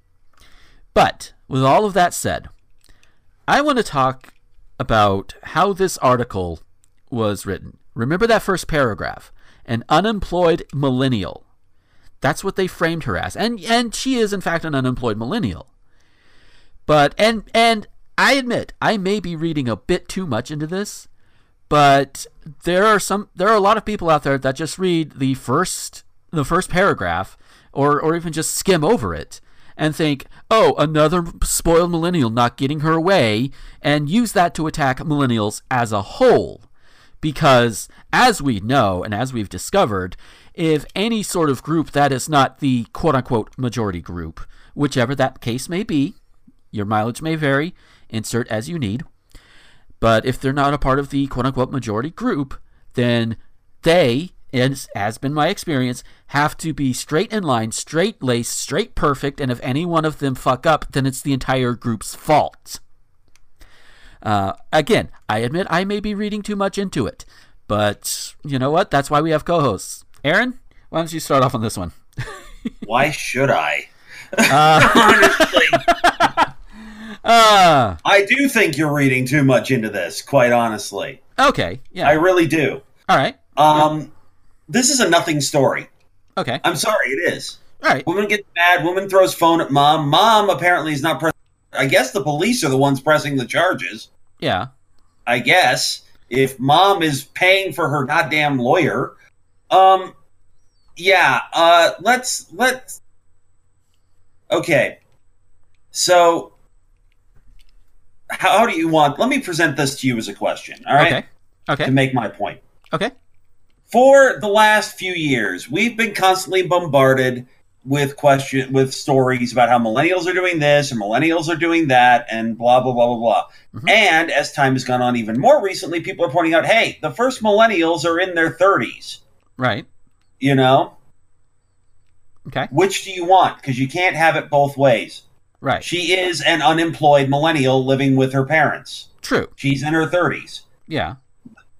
But with all of that said, I want to talk about how this article was written. Remember that first paragraph. an unemployed millennial. That's what they framed her as. And and she is in fact an unemployed millennial. But and and I admit I may be reading a bit too much into this, but there are some there are a lot of people out there that just read the first the first paragraph or or even just skim over it and think, "Oh, another spoiled millennial not getting her way," and use that to attack millennials as a whole. Because as we know and as we've discovered, if any sort of group that is not the quote unquote majority group, whichever that case may be, your mileage may vary, insert as you need. But if they're not a part of the quote unquote majority group, then they, as has been my experience, have to be straight in line, straight laced, straight perfect, and if any one of them fuck up, then it's the entire group's fault. Uh, again, I admit I may be reading too much into it, but you know what? That's why we have co hosts. Aaron, why don't you start off on this one? (laughs) Why should I? Uh, (laughs) Honestly, (laughs) uh, I do think you're reading too much into this. Quite honestly, okay, yeah. I really do. All right. Um, this is a nothing story. Okay. I'm sorry, it is. All right. Woman gets mad. Woman throws phone at mom. Mom apparently is not pressing. I guess the police are the ones pressing the charges. Yeah. I guess if mom is paying for her goddamn lawyer, um, yeah. Uh, let's let's. Okay, so how do you want? Let me present this to you as a question. All right, Okay. Okay. to make my point. Okay. For the last few years, we've been constantly bombarded with question with stories about how millennials are doing this and millennials are doing that and blah blah blah blah blah. Mhm. And as time has gone on even more recently, people are pointing out, hey, the first millennials are in their 30s. Right. You know, Okay. which do you want? Because you can't have it both ways. Right. She is an unemployed millennial living with her parents. True. She's in her 30s. Yeah.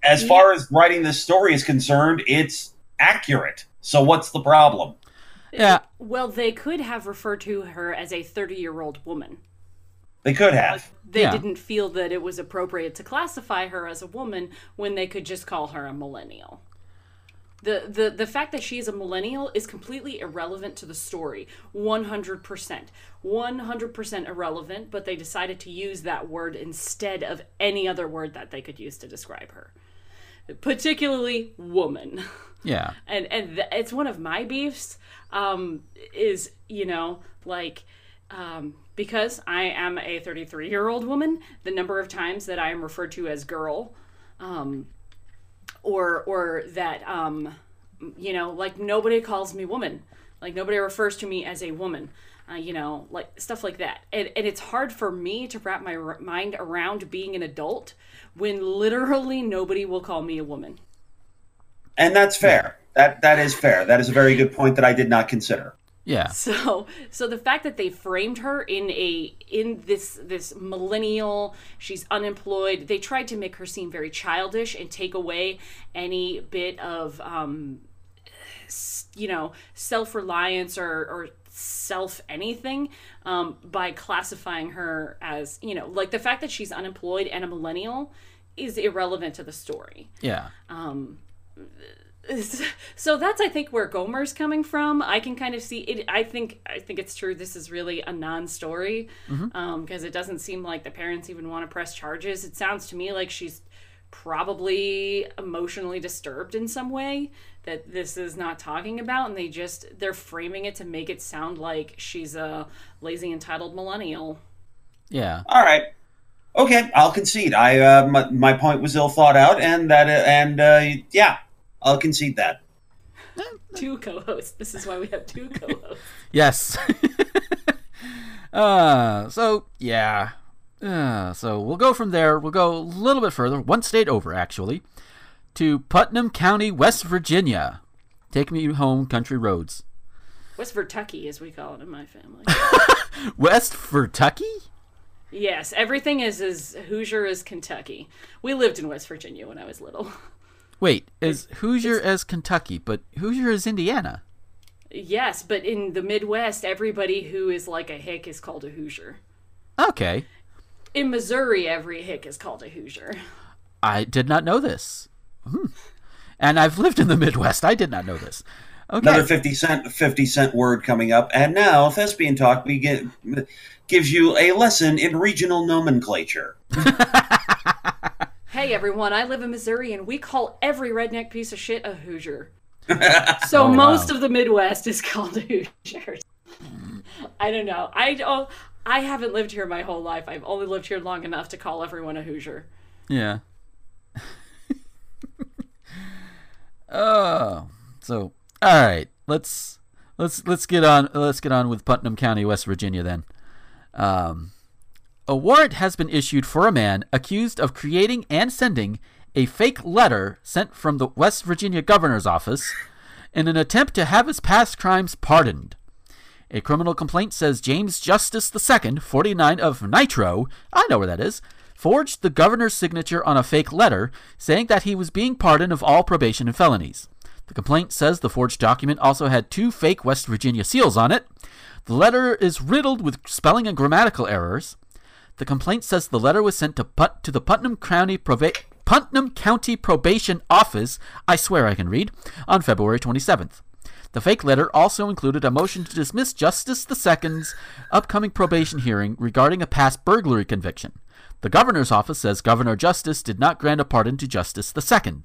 As Yeah. far as writing this story is concerned, it's accurate. So what's the problem? Yeah. Well, they could have referred to her as a 30 year old woman. They could have. They Yeah. didn't feel that it was appropriate to classify her as a woman when they could just call her a millennial. The, the, the fact that she is a millennial is completely irrelevant to the story. 100%. 100% irrelevant, but they decided to use that word instead of any other word that they could use to describe her. Particularly woman. (laughs) Yeah. and and th- it's one of my beefs um is you know like um because i am a 33 year old woman the number of times that i am referred to as girl um or or that um you know like nobody calls me woman like nobody refers to me as a woman uh, you know like stuff like that and, and it's hard for me to wrap my r- mind around being an adult when literally nobody will call me a woman And that's fair. That that is fair. That is a very good point that I did not consider. Yeah. (laughs) So so the fact that they framed her in a in this this millennial, she's unemployed. They tried to make her seem very childish and take away any bit of um you know, self-reliance or or self anything um by classifying her as, you know, like the fact that she's unemployed and a millennial is irrelevant to the story. Yeah. So that's i think where gomer's coming from i can kind of see it i think i think it's true this is really a non-story because it doesn't seem like the parents even want to press charges it sounds to me like she's probably emotionally disturbed in some way that this is not talking about and they just they're framing it to make it sound like she's a lazy entitled millennial Yeah. All right. Okay, I'll concede. I uh, my, my point was ill thought out, and that uh, and uh, yeah, I'll concede that. (laughs) two co-hosts this is why we have two co-hosts Yes. (laughs) uh, so yeah. Uh, so we'll go from there. We'll go a little bit further, one state over actually, to Putnam County, West Virginia. Take me home, country roads. west virtucky as we call it in my family (laughs) West Virtucky? Yes, everything is as Hoosier as Kentucky. We lived in West Virginia when I was little. Wait, is Hoosier as Kentucky, but Hoosier is Indiana. Yes, but in the Midwest, everybody who is like a hick is called a Hoosier. Okay. In Missouri, every hick is called a Hoosier. I did not know this. Hmm. And I've lived in the Midwest. I did not know this. Okay. Another 50 cent 50 cent word coming up. And now Thespian Talk begin, gives you a lesson in regional nomenclature. (laughs) Hey everyone, I live in Missouri and we call every redneck piece of shit a Hoosier. (laughs) so Oh, wow. most of the Midwest is (laughs) called Hoosiers. I don't know. I don't I haven't lived here my whole life. I've only lived here long enough to call everyone a Hoosier. Yeah. (laughs) oh, so all right. Let's let's let's get on. Let's get on with Putnam County, West Virginia. Then, um, a warrant has been issued for a man accused of creating and sending a fake letter sent from the West Virginia governor's office in an attempt to have his past crimes pardoned. A criminal complaint says James Justice II, 49 of Nitro, I know where that is, forged the governor's signature on a fake letter saying that he was being pardoned of all probation and felonies. The complaint says the forged document also had two fake West Virginia seals on it. The letter is riddled with spelling and grammatical errors. The complaint says the letter was sent to Put- to the Putnam County Proba- Putnam County Probation Office, I swear I can read, on February 27th. The fake letter also included a motion to dismiss Justice II's upcoming probation hearing regarding a past burglary conviction. The governor's office says Governor Justice did not grant a pardon to Justice II.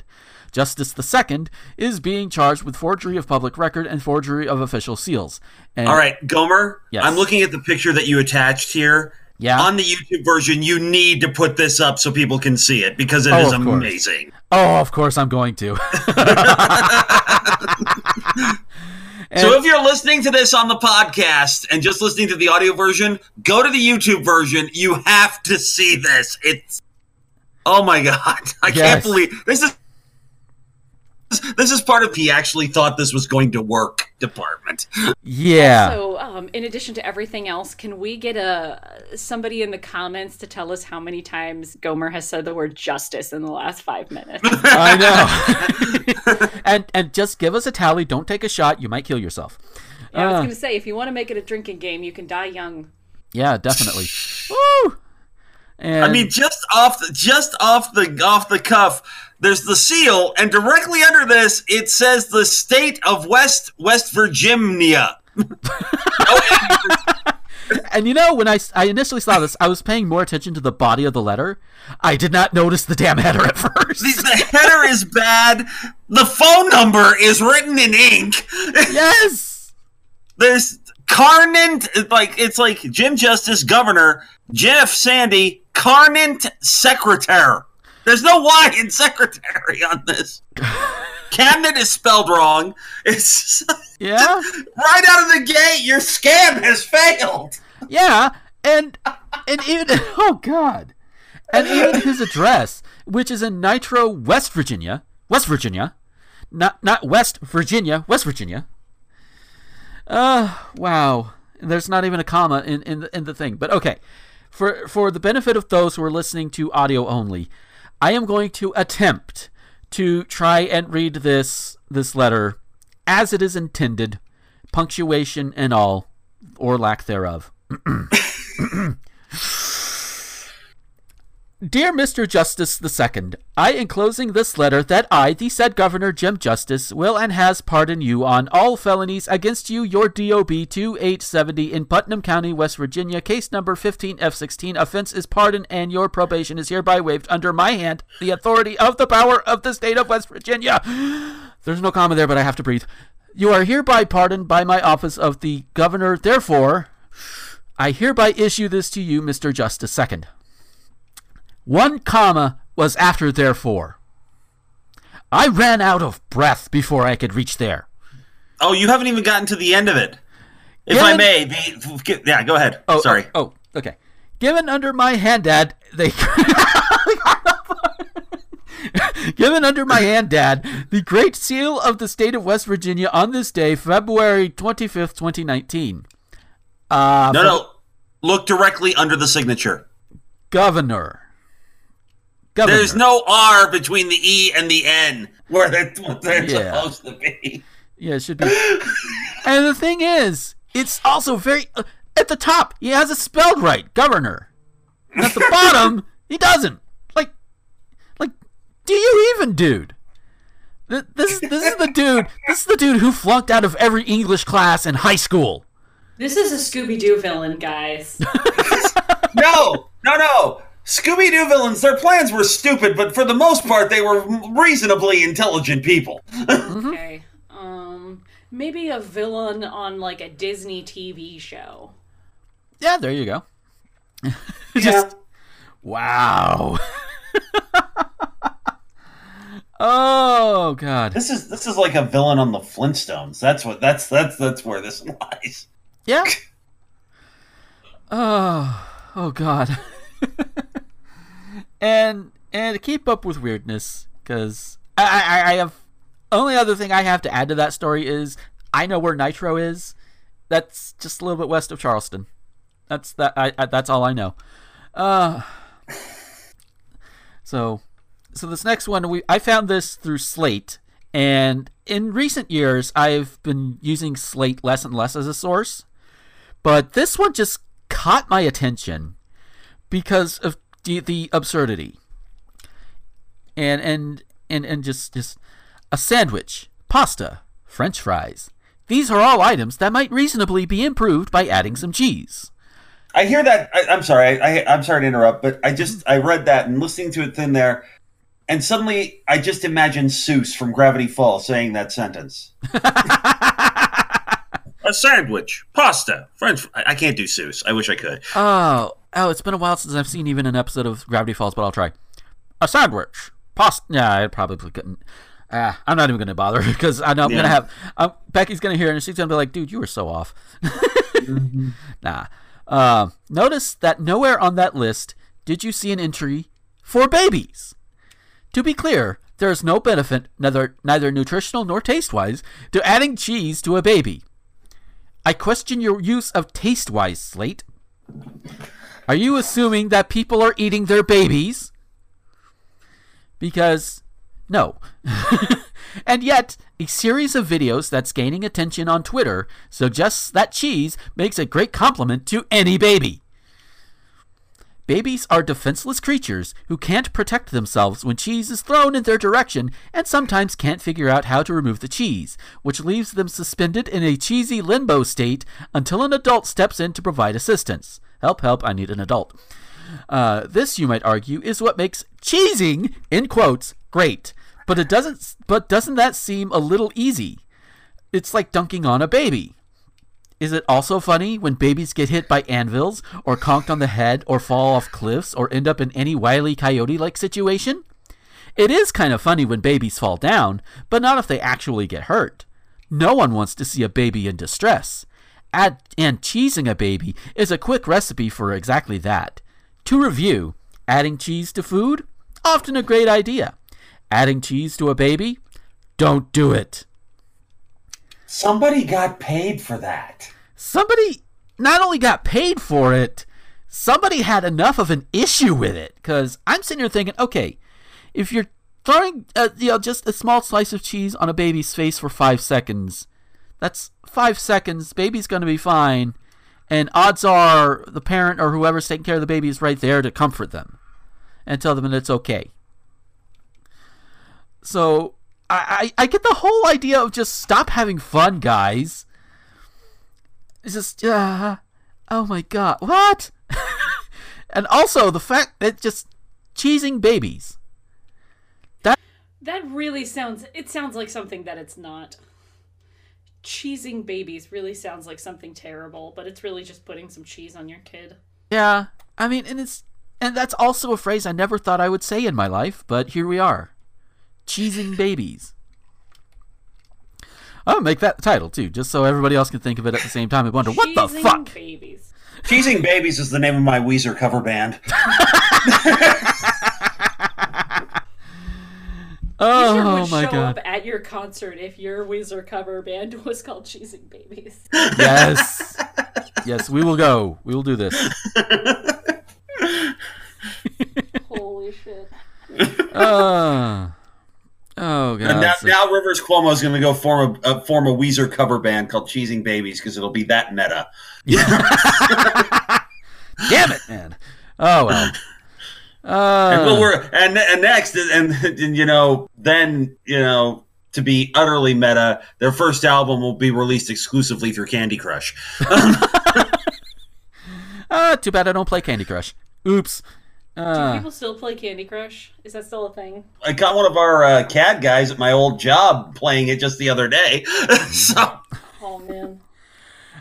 Justice II is being charged with forgery of public record and forgery of official seals. And All right, Gomer, Yes. I'm looking at the picture that you attached here. Yeah. On the YouTube version, you need to put this up so people can see it because it oh, is Oh, course. amazing. Oh, of course I'm going to. (laughs) And- so if you're listening to this on the podcast and just listening to the audio version, go to the YouTube version. You have to see this. It's oh my god, (laughs) I Yes. can't believe this is. This is part of he actually thought this was going to work department. yeah. So, um, in addition to everything else, can we get a somebody in the comments to tell us how many times Gomer has said the word justice in the last five minutes? (laughs) I know. (laughs) and and just give us a tally. Don't take a shot. You might kill yourself. Yeah, I was Uh, going to say, if you want to make it a drinking game, you can die young. yeah, definitely. (laughs) Woo! And I mean, just off the just off the off the cuff, there's the seal, and directly under this, it says the state of West West Virginia. (laughs) and you know when I, I initially saw this, I was paying more attention to the body of the letter. I did not notice the damn header at first. The, the header is bad. The phone number is written in ink. (laughs) yes. There's Carnant, like it's like Jim Justice, Governor Jeff Sandy, Carnant Secretary. There's no Y in secretary on this. (laughs) Cabinet is spelled wrong. It's Yeah. (laughs) right out of the gate. Your scam has failed. Yeah. And and even (laughs) oh god. And even his address, which is in Nitro, West Virginia, West Virginia, not not West Virginia, West Virginia. Uh, wow. There's not even a comma in in the, in the thing. But okay. For for the benefit of those who are listening to audio only, I am going to attempt to try and read this this letter as it is intended, punctuation and all, or lack thereof. (clears throat) (clears throat) Dear Mr. Justice II, I enclosing this letter that I, the said Governor Jim Justice, will and has pardoned you on all felonies against you, your DOB 2870 in Putnam County, West Virginia, case number 15F16. Offense is pardoned and your probation is hereby waived under my hand, the authority of the power of the state of West Virginia. (sighs) There's no comma there, but I have to breathe. You are hereby pardoned by my office of the Governor, therefore, I hereby issue this to you, Mr. Justice II. One comma was after therefore. I ran out of breath before I could reach there. Oh, you haven't even gotten to the end of it. If Yeah, I may, the, yeah, go ahead. Oh, Sorry. Oh, oh, okay. Given under my hand, Dad, they. (laughs) Given under my hand, Dad, the Great Seal of the State of West Virginia on this day, February 25th, 2019. Uh, no, no. Look directly under the signature. Governor. Governor. There's no R between the E and the N where they're, what they're Yeah. supposed to be. Yeah, it should be. and the thing is, it's also very uh, at the top. He has it spelled right, governor. And at the (laughs) bottom, he doesn't. Like, like, do you even, dude? This this is the dude. This is the dude who flunked out of every English class in high school. This is a Scooby Doo villain, guys. (laughs) No, no, no. Scooby Doo villains, their plans were stupid, but for the most part, they were reasonably intelligent people. (laughs) okay. Um, maybe a villain on like a Disney TV show. Yeah, there you go. (laughs) Yeah. Just wow. (laughs) oh god. This is this is like a villain on the Flintstones. That's what that's that's that's where this lies. Yeah. Oh, oh God. (laughs) and and keep up with weirdness, because I, I I have only other thing I have to add to that story is I know where Nitro is. That's just a little bit west of Charleston. That's that. I, I that's all I know. Uh. (sighs) So, so this next one we I found this through Slate, and in recent years I've been using Slate less and less as a source, but this one just caught my attention because of the, the absurdity. And and and and just just a sandwich, pasta, French fries. These are all items that might reasonably be improved by adding some cheese. I hear that. I, I'm sorry. I, I, I'm sorry to interrupt, but I just mm-hmm. I read that and listening to it in there, and suddenly I just imagine Soos from Gravity Falls saying that sentence. (laughs) A sandwich, pasta, French. I, I can't do Soos. I wish I could. Oh, oh, it's been a while since I've seen even an episode of Gravity Falls, but I'll try. A sandwich, pasta. Yeah, I probably couldn't. Ah, I'm not even gonna bother (laughs) because I know I'm Yeah. gonna have um, Becky's gonna hear it and she's gonna be like, "Dude, you were so off." (laughs) Nah. Uh, notice that nowhere on that list did you see an entry for babies. To be clear, there is no benefit, neither neither nutritional nor taste-wise, to adding cheese to a baby. I question your use of taste-wise, Slate. Are you assuming that people are eating their babies? Because no. (laughs) and yet, a series of videos that's gaining attention on Twitter suggests that cheese makes a great complement to any baby. Babies are defenseless creatures who can't protect themselves when cheese is thrown in their direction and sometimes can't figure out how to remove the cheese, which leaves them suspended in a cheesy limbo state until an adult steps in to provide assistance. Help, help, I need an adult. Uh, this, you might argue, is what makes cheesing, in quotes, great. But it doesn't. But doesn't that seem a little easy? It's like dunking on a baby. Is it also funny when babies get hit by anvils, or conked on the head, or fall off cliffs, or end up in any wily coyote like situation? It is kind of funny when babies fall down, but not if they actually get hurt. No one wants to see a baby in distress. Add, and cheesing a baby is a quick recipe for exactly that. To review, adding cheese to food? Often a great idea. Adding cheese to a baby? Don't do it. Somebody got paid for that. somebody not only got paid for it, somebody had enough of an issue with it. Because I'm sitting here thinking, okay, if you're throwing uh, you know just a small slice of cheese on a baby's face for five seconds, that's five seconds. Baby's gonna be fine, and odds are the parent or whoever's taking care of the baby is right there to comfort them and tell them that it's okay. So I, I, I get the whole idea of just stop having fun, guys. It's just, uh, oh my god, what? (laughs) and also the fact that just cheesing babies. That really sounds. It sounds like something that it's not. Cheesing babies really sounds like something terrible, but it's really just putting some cheese on your kid. Yeah, I mean, and it's and that's also a phrase I never thought I would say in my life, but here we are, cheesing babies. I'll make that the title too, just so everybody else can think of it at the same time and wonder what the Cheesing fuck. babies. Cheesing Babies is the name of my Weezer cover band. (laughs) Oh would my show god! up at your concert if your Weezer cover band (laughs) was called Cheesing Babies. Yes, (laughs) yes, we will go. We will do this. Holy shit. Uh, (laughs) oh god! And now, so- now Rivers Cuomo is going to go form a uh, form a Weezer cover band called Cheesing Babies because it'll be that meta. Yeah. Damn it, man! Oh well. Uh, and well, we're and and next and, and you know then you know to be utterly meta, their first album will be released exclusively through Candy Crush. (laughs) Ah, too bad I don't play Candy Crush. Oops. Do Uh, people still play Candy Crush? Is that still a thing? I got one of our uh, CAD guys at my old job playing it just the other day. (laughs) so Oh man.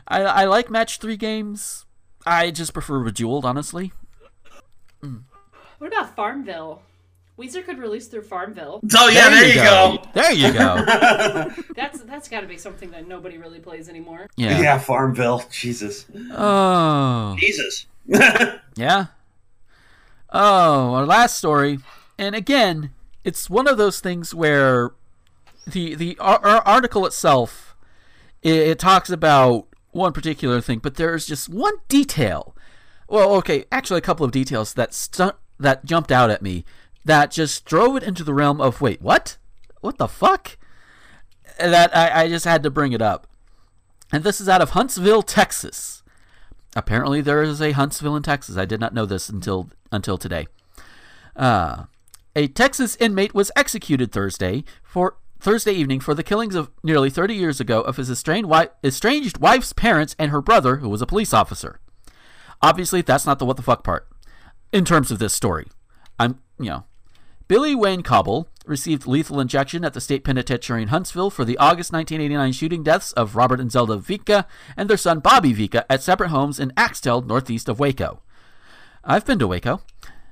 I, I like match three games. I just prefer Bejeweled, honestly. What about Farmville? Weezer could release through Farmville. Oh yeah, there, you go. There you go. (laughs) That's that's got to be something that nobody really plays anymore. Yeah. Yeah. Farmville. Jesus. Oh. Jesus. (laughs) Yeah. Oh, our last story, and again, it's one of those things where the the ar- ar- article itself it, it talks about one particular thing, but there's just one detail. Well, okay, actually, a couple of details that stu- that jumped out at me that just drove it into the realm of wait, what? What the fuck? That I, I just had to bring it up. And this is out of Huntsville, Texas. Apparently, there is a Huntsville in Texas. I did not know this until until today. Uh, a Texas inmate was executed Thursday for Thursday evening for the killings of nearly 30 years ago of his estranged, wi- estranged wife's parents and her brother, who was a police officer. Obviously, that's not the what the fuck part in terms of this story. I'm, you know, Billy Wayne Coble received lethal injection at the state penitentiary in Huntsville for the August 1989 shooting deaths of Robert and Zelda Vicha and their son Bobby Vicha at separate homes in Axtell, northeast of Waco. I've been to Waco.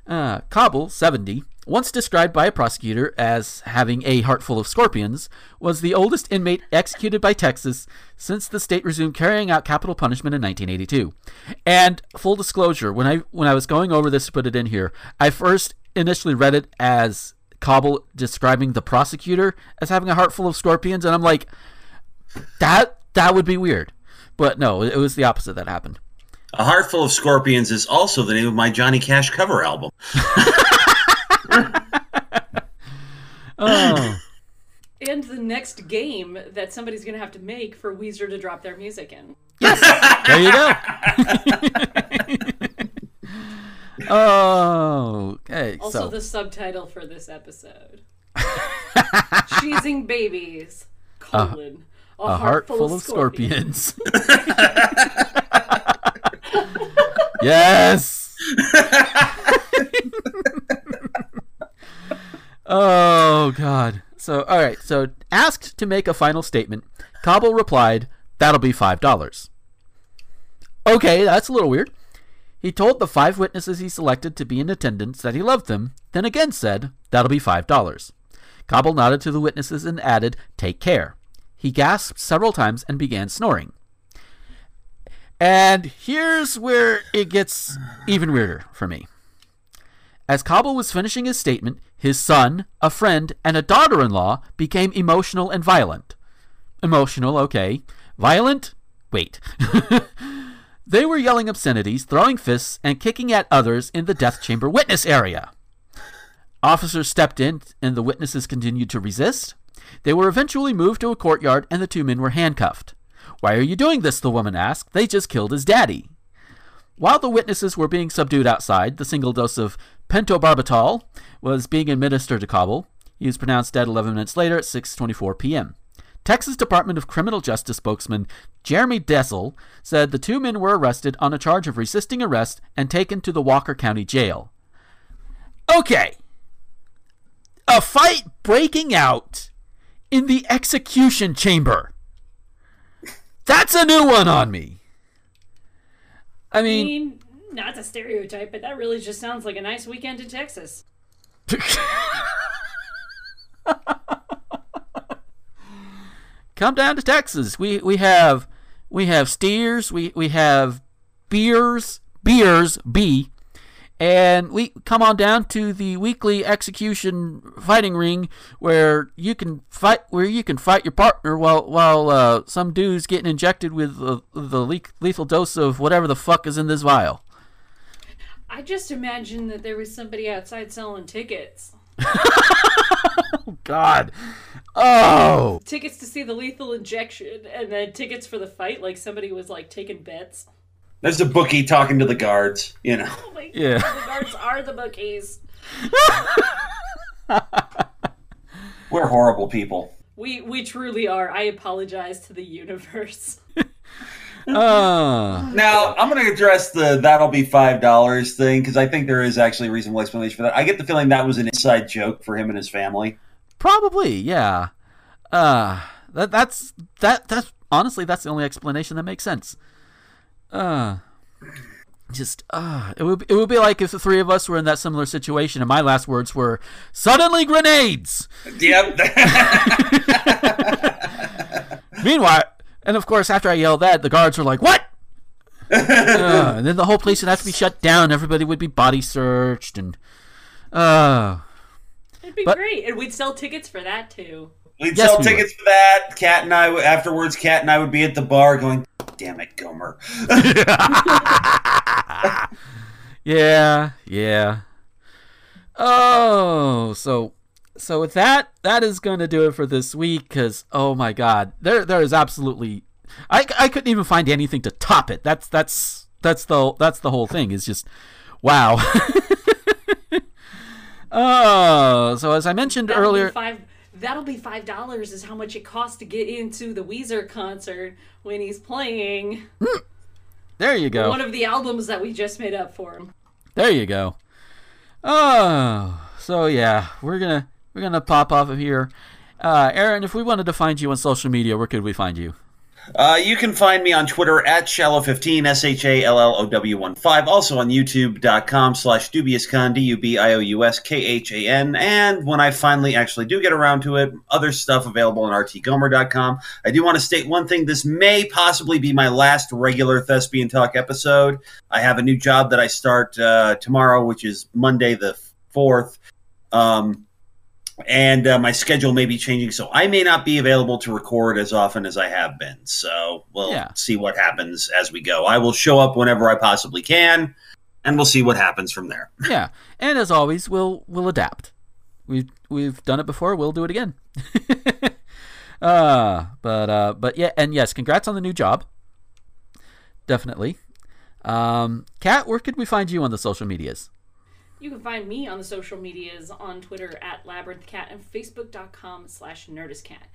Uh, Coble, 70, once described by a prosecutor as having a heart full of scorpions, was the oldest inmate executed by Texas since the state resumed carrying out capital punishment in 1982. And full disclosure, when I when I was going over this to put it in here, I first initially read it as Coble describing the prosecutor as having a heart full of scorpions, and I'm like, that that would be weird. But no, it was the opposite that happened. A Heart Full of Scorpions is also the name of my Johnny Cash cover album. (laughs) Oh. And the next game that somebody's going to have to make for Weezer to drop their music in. Yes! there you go. oh, (laughs) okay. Also, so the subtitle for this episode: "Cheesing Babies: colon, a, a heart full of scorpions. (laughs) yes. oh God. So all right. So asked to make a final statement, Coble replied, "That'll be five dollars." Okay, that's a little weird. He told the five witnesses he selected to be in attendance that he loved them, then again said, That'll be five dollars. Coble nodded to the witnesses and added, Take care. He gasped several times and began snoring. And here's where it gets even weirder for me. As Coble was finishing his statement, his son, a friend, and a daughter in law became emotional and violent. Emotional, okay. Violent? Wait. (laughs) they were yelling obscenities, throwing fists, and kicking at others in the death chamber witness area. Officers stepped in, and the witnesses continued to resist. They were eventually moved to a courtyard, and the two men were handcuffed. Why are you doing this? the woman asked. They just killed his daddy. While the witnesses were being subdued outside, the single dose of pentobarbital was being administered to Coble. He was pronounced dead 11 minutes later at 6:24 p.m. Texas Department of Criminal Justice spokesman Jeremy Desel said the two men were arrested on a charge of resisting arrest and taken to the Walker County Jail. Okay. A fight breaking out in the execution chamber. That's a new one on me. I I mean, mean, not to stereotype, but that really just sounds like a nice weekend in Texas. (laughs) come down to Texas. We we have we have steers, we we have beers, beers, B, and we come on down to the weekly execution fighting ring where you can fight where you can fight your partner while while uh, some dude's getting injected with uh, the le- lethal dose of whatever the fuck is in this vial. I just imagine that there was somebody outside selling tickets. (laughs) God. Oh. Tickets to see the lethal injection, and then tickets for the fight, like somebody was like taking bets. There's a bookie talking to the guards, you know. (laughs) Oh my Yeah. God, the guards are the bookies. (laughs) We're horrible people. We we truly are. I apologize to the universe. (laughs) Uh, Now I'm going to address the "that'll be five dollars" thing because I think there is actually a reasonable explanation for that. I get the feeling that was an inside joke for him and his family. probably, yeah. Uh, that that's that that's honestly that's the only explanation that makes sense. Uh, just uh, it would it would be like if the three of us were in that similar situation, and my last words were suddenly grenades. Yep. (laughs) Meanwhile, and of course, after I yelled that, the guards were like, "What?" uh, and then the whole place would have to be shut down. Everybody would be body searched, and uh, It'd be But- great, and we'd sell tickets for that too. We'd Yes, sell we tickets for that. Cat and I afterwards. Cat and I would be at the bar going, "Damn it, Gomer." (laughs) yeah, yeah. Oh, so so with that, that is going to do it for this week. Because oh my God, there there is absolutely, I, I couldn't even find anything to top it. That's that's that's the that's the whole thing. Is just wow. (laughs) oh, so as I mentioned That'll earlier, five. That'll be five dollars. Is how much it costs to get into the Weezer concert when he's playing there you go. one of the albums that we just made up for him. There you go. Oh, so yeah, we're gonna we're gonna pop off of here. Uh, Aaron, if we wanted to find you on social media, where could we find you? Uh, you can find me on Twitter at Shallow15, S H A L L O W 1 5. Also on YouTube.com slash DubiousKhan, D U B I O U S K H A N. And when I finally actually do get around to it, other stuff available on RTGomer.com. I do want to state one thing. This may possibly be my last regular Thespian Talk episode. I have a new job that I start uh, tomorrow, which is Monday the 4th. Um, and uh, my schedule may be changing, so I may not be available to record as often as I have been. So we'll Yeah. see what happens as we go. I will show up whenever I possibly can, and we'll see what happens from there. (laughs) yeah, and as always, we'll we'll adapt. We've we've done it before. We'll do it again. (laughs) uh, but uh, but yeah, and yes, congrats on the new job. Definitely. Um, Kat, where could we find you on the social medias? You can find me on the social medias on Twitter at labyrinthcat and facebook.com slash nerdistcat.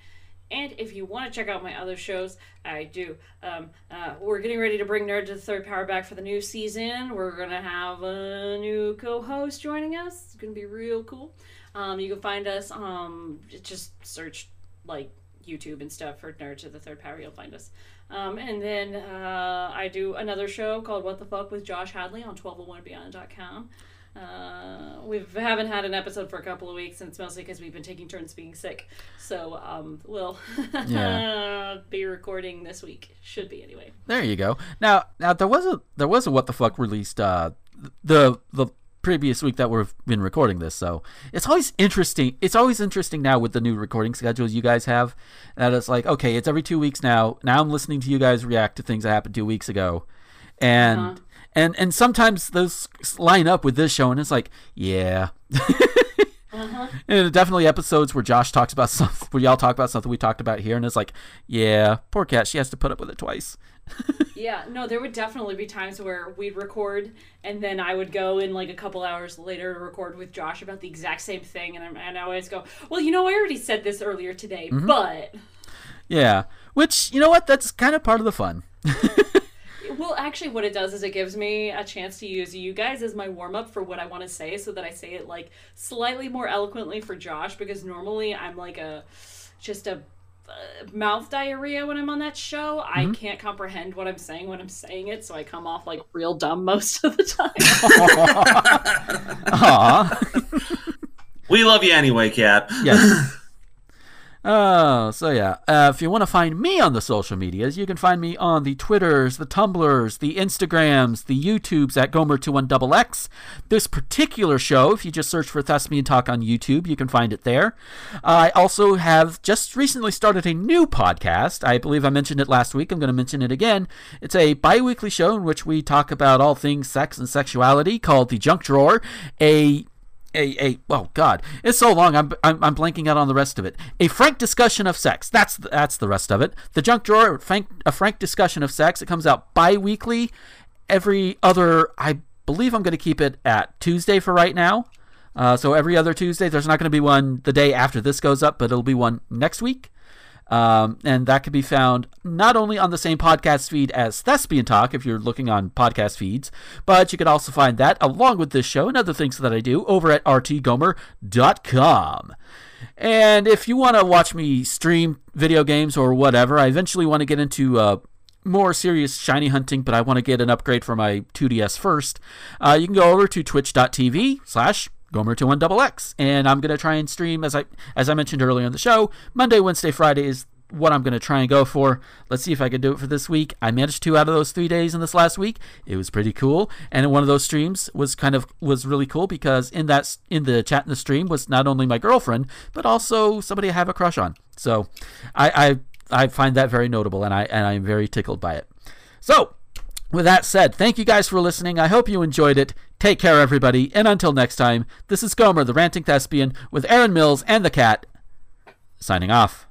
And if you want to check out my other shows, I do. Um, uh, we're getting ready to bring Nerd to the Third Power back for the new season. We're going to have a new co host joining us. It's going to be real cool. Um, you can find us, um, just search like YouTube and stuff for Nerd to the Third Power. You'll find us. Um, and then uh, I do another show called What the Fuck with Josh Hadley on 1201beyond.com. Uh, we haven't had an episode for a couple of weeks, and it's mostly because we've been taking turns being sick. So um, we'll (laughs) Yeah. be recording this week. Should be anyway. There you go. Now, now there was a there was a what the fuck released uh the the previous week that we've been recording this. So it's always interesting. It's always interesting now with the new recording schedules you guys have. That it's like okay, it's every two weeks now. Now I'm listening to you guys react to things that happened two weeks ago, and Uh-huh. And and sometimes those line up with this show, and it's like yeah. Uh-huh. And definitely episodes where Josh talks about something, where y'all talk about something we talked about here, and it's like, yeah, poor cat, she has to put up with it twice. (laughs) Yeah, no, there would definitely be times where we'd record, and then I would go in like a couple hours later to record with Josh about the exact same thing, and, I'm, and I always go, "Well, you know, I already said this earlier today, but." Yeah, which you know what? That's kind of part of the fun. (laughs) Well, actually, what it does is it gives me a chance to use you guys as my warm up for what I want to say, so that I say it like slightly more eloquently for Josh. Because normally I'm like a just a uh, mouth diarrhea when I'm on that show. I can't comprehend what I'm saying when I'm saying it, so I come off like real dumb most of the time. (laughs) Aw, We love you anyway, Cat. yes. (laughs) Oh, so yeah. Uh, if you want to find me on the social medias, you can find me on the Twitters, the Tumblrs, the Instagrams, the YouTubes at Gomer21XX. This particular show, if you just search for Thespian Talk on YouTube, you can find it there. I also have just recently started a new podcast. I believe I mentioned it last week. I'm going to mention it again. It's a bi weekly show in which we talk about all things sex and sexuality called The Junk Drawer, a a a oh god. It's so long I'm, I'm i'm blanking out on the rest of it. A frank discussion of sex. That's that's the rest of it. The junk drawer frank a frank discussion of sex. It comes out bi-weekly. Every other i believe i'm going to keep it at tuesday for right now. Uh, so every other Tuesday, there's not going to be one the day after this goes up, but it'll be one next week. Um, and that can be found not only on the same podcast feed as Thespian Talk, if you're looking on podcast feeds, but you can also find that along with this show and other things that I do over at rtgomer.com. And if you want to watch me stream video games or whatever, I eventually want to get into uh, more serious shiny hunting, but I want to get an upgrade for my 2DS first. Uh, you can go over to twitch.tv slash Gomer21XX, and I'm gonna try and stream as I as I mentioned earlier in the show. Monday, Wednesday, Friday is what I'm gonna try and go for. Let's see if I can do it for this week. I managed two out of those three days in this last week. It was pretty cool, and one of those streams was kind of was really cool because in that in the chat in the stream was not only my girlfriend but also somebody I have a crush on. So I I, I find that very notable, and I and I'm very tickled by it. So with that said, thank you guys for listening. I hope you enjoyed it. Take care, everybody. And until next time, this is Gomer, the ranting thespian, with Aaron Mills and the cat, signing off.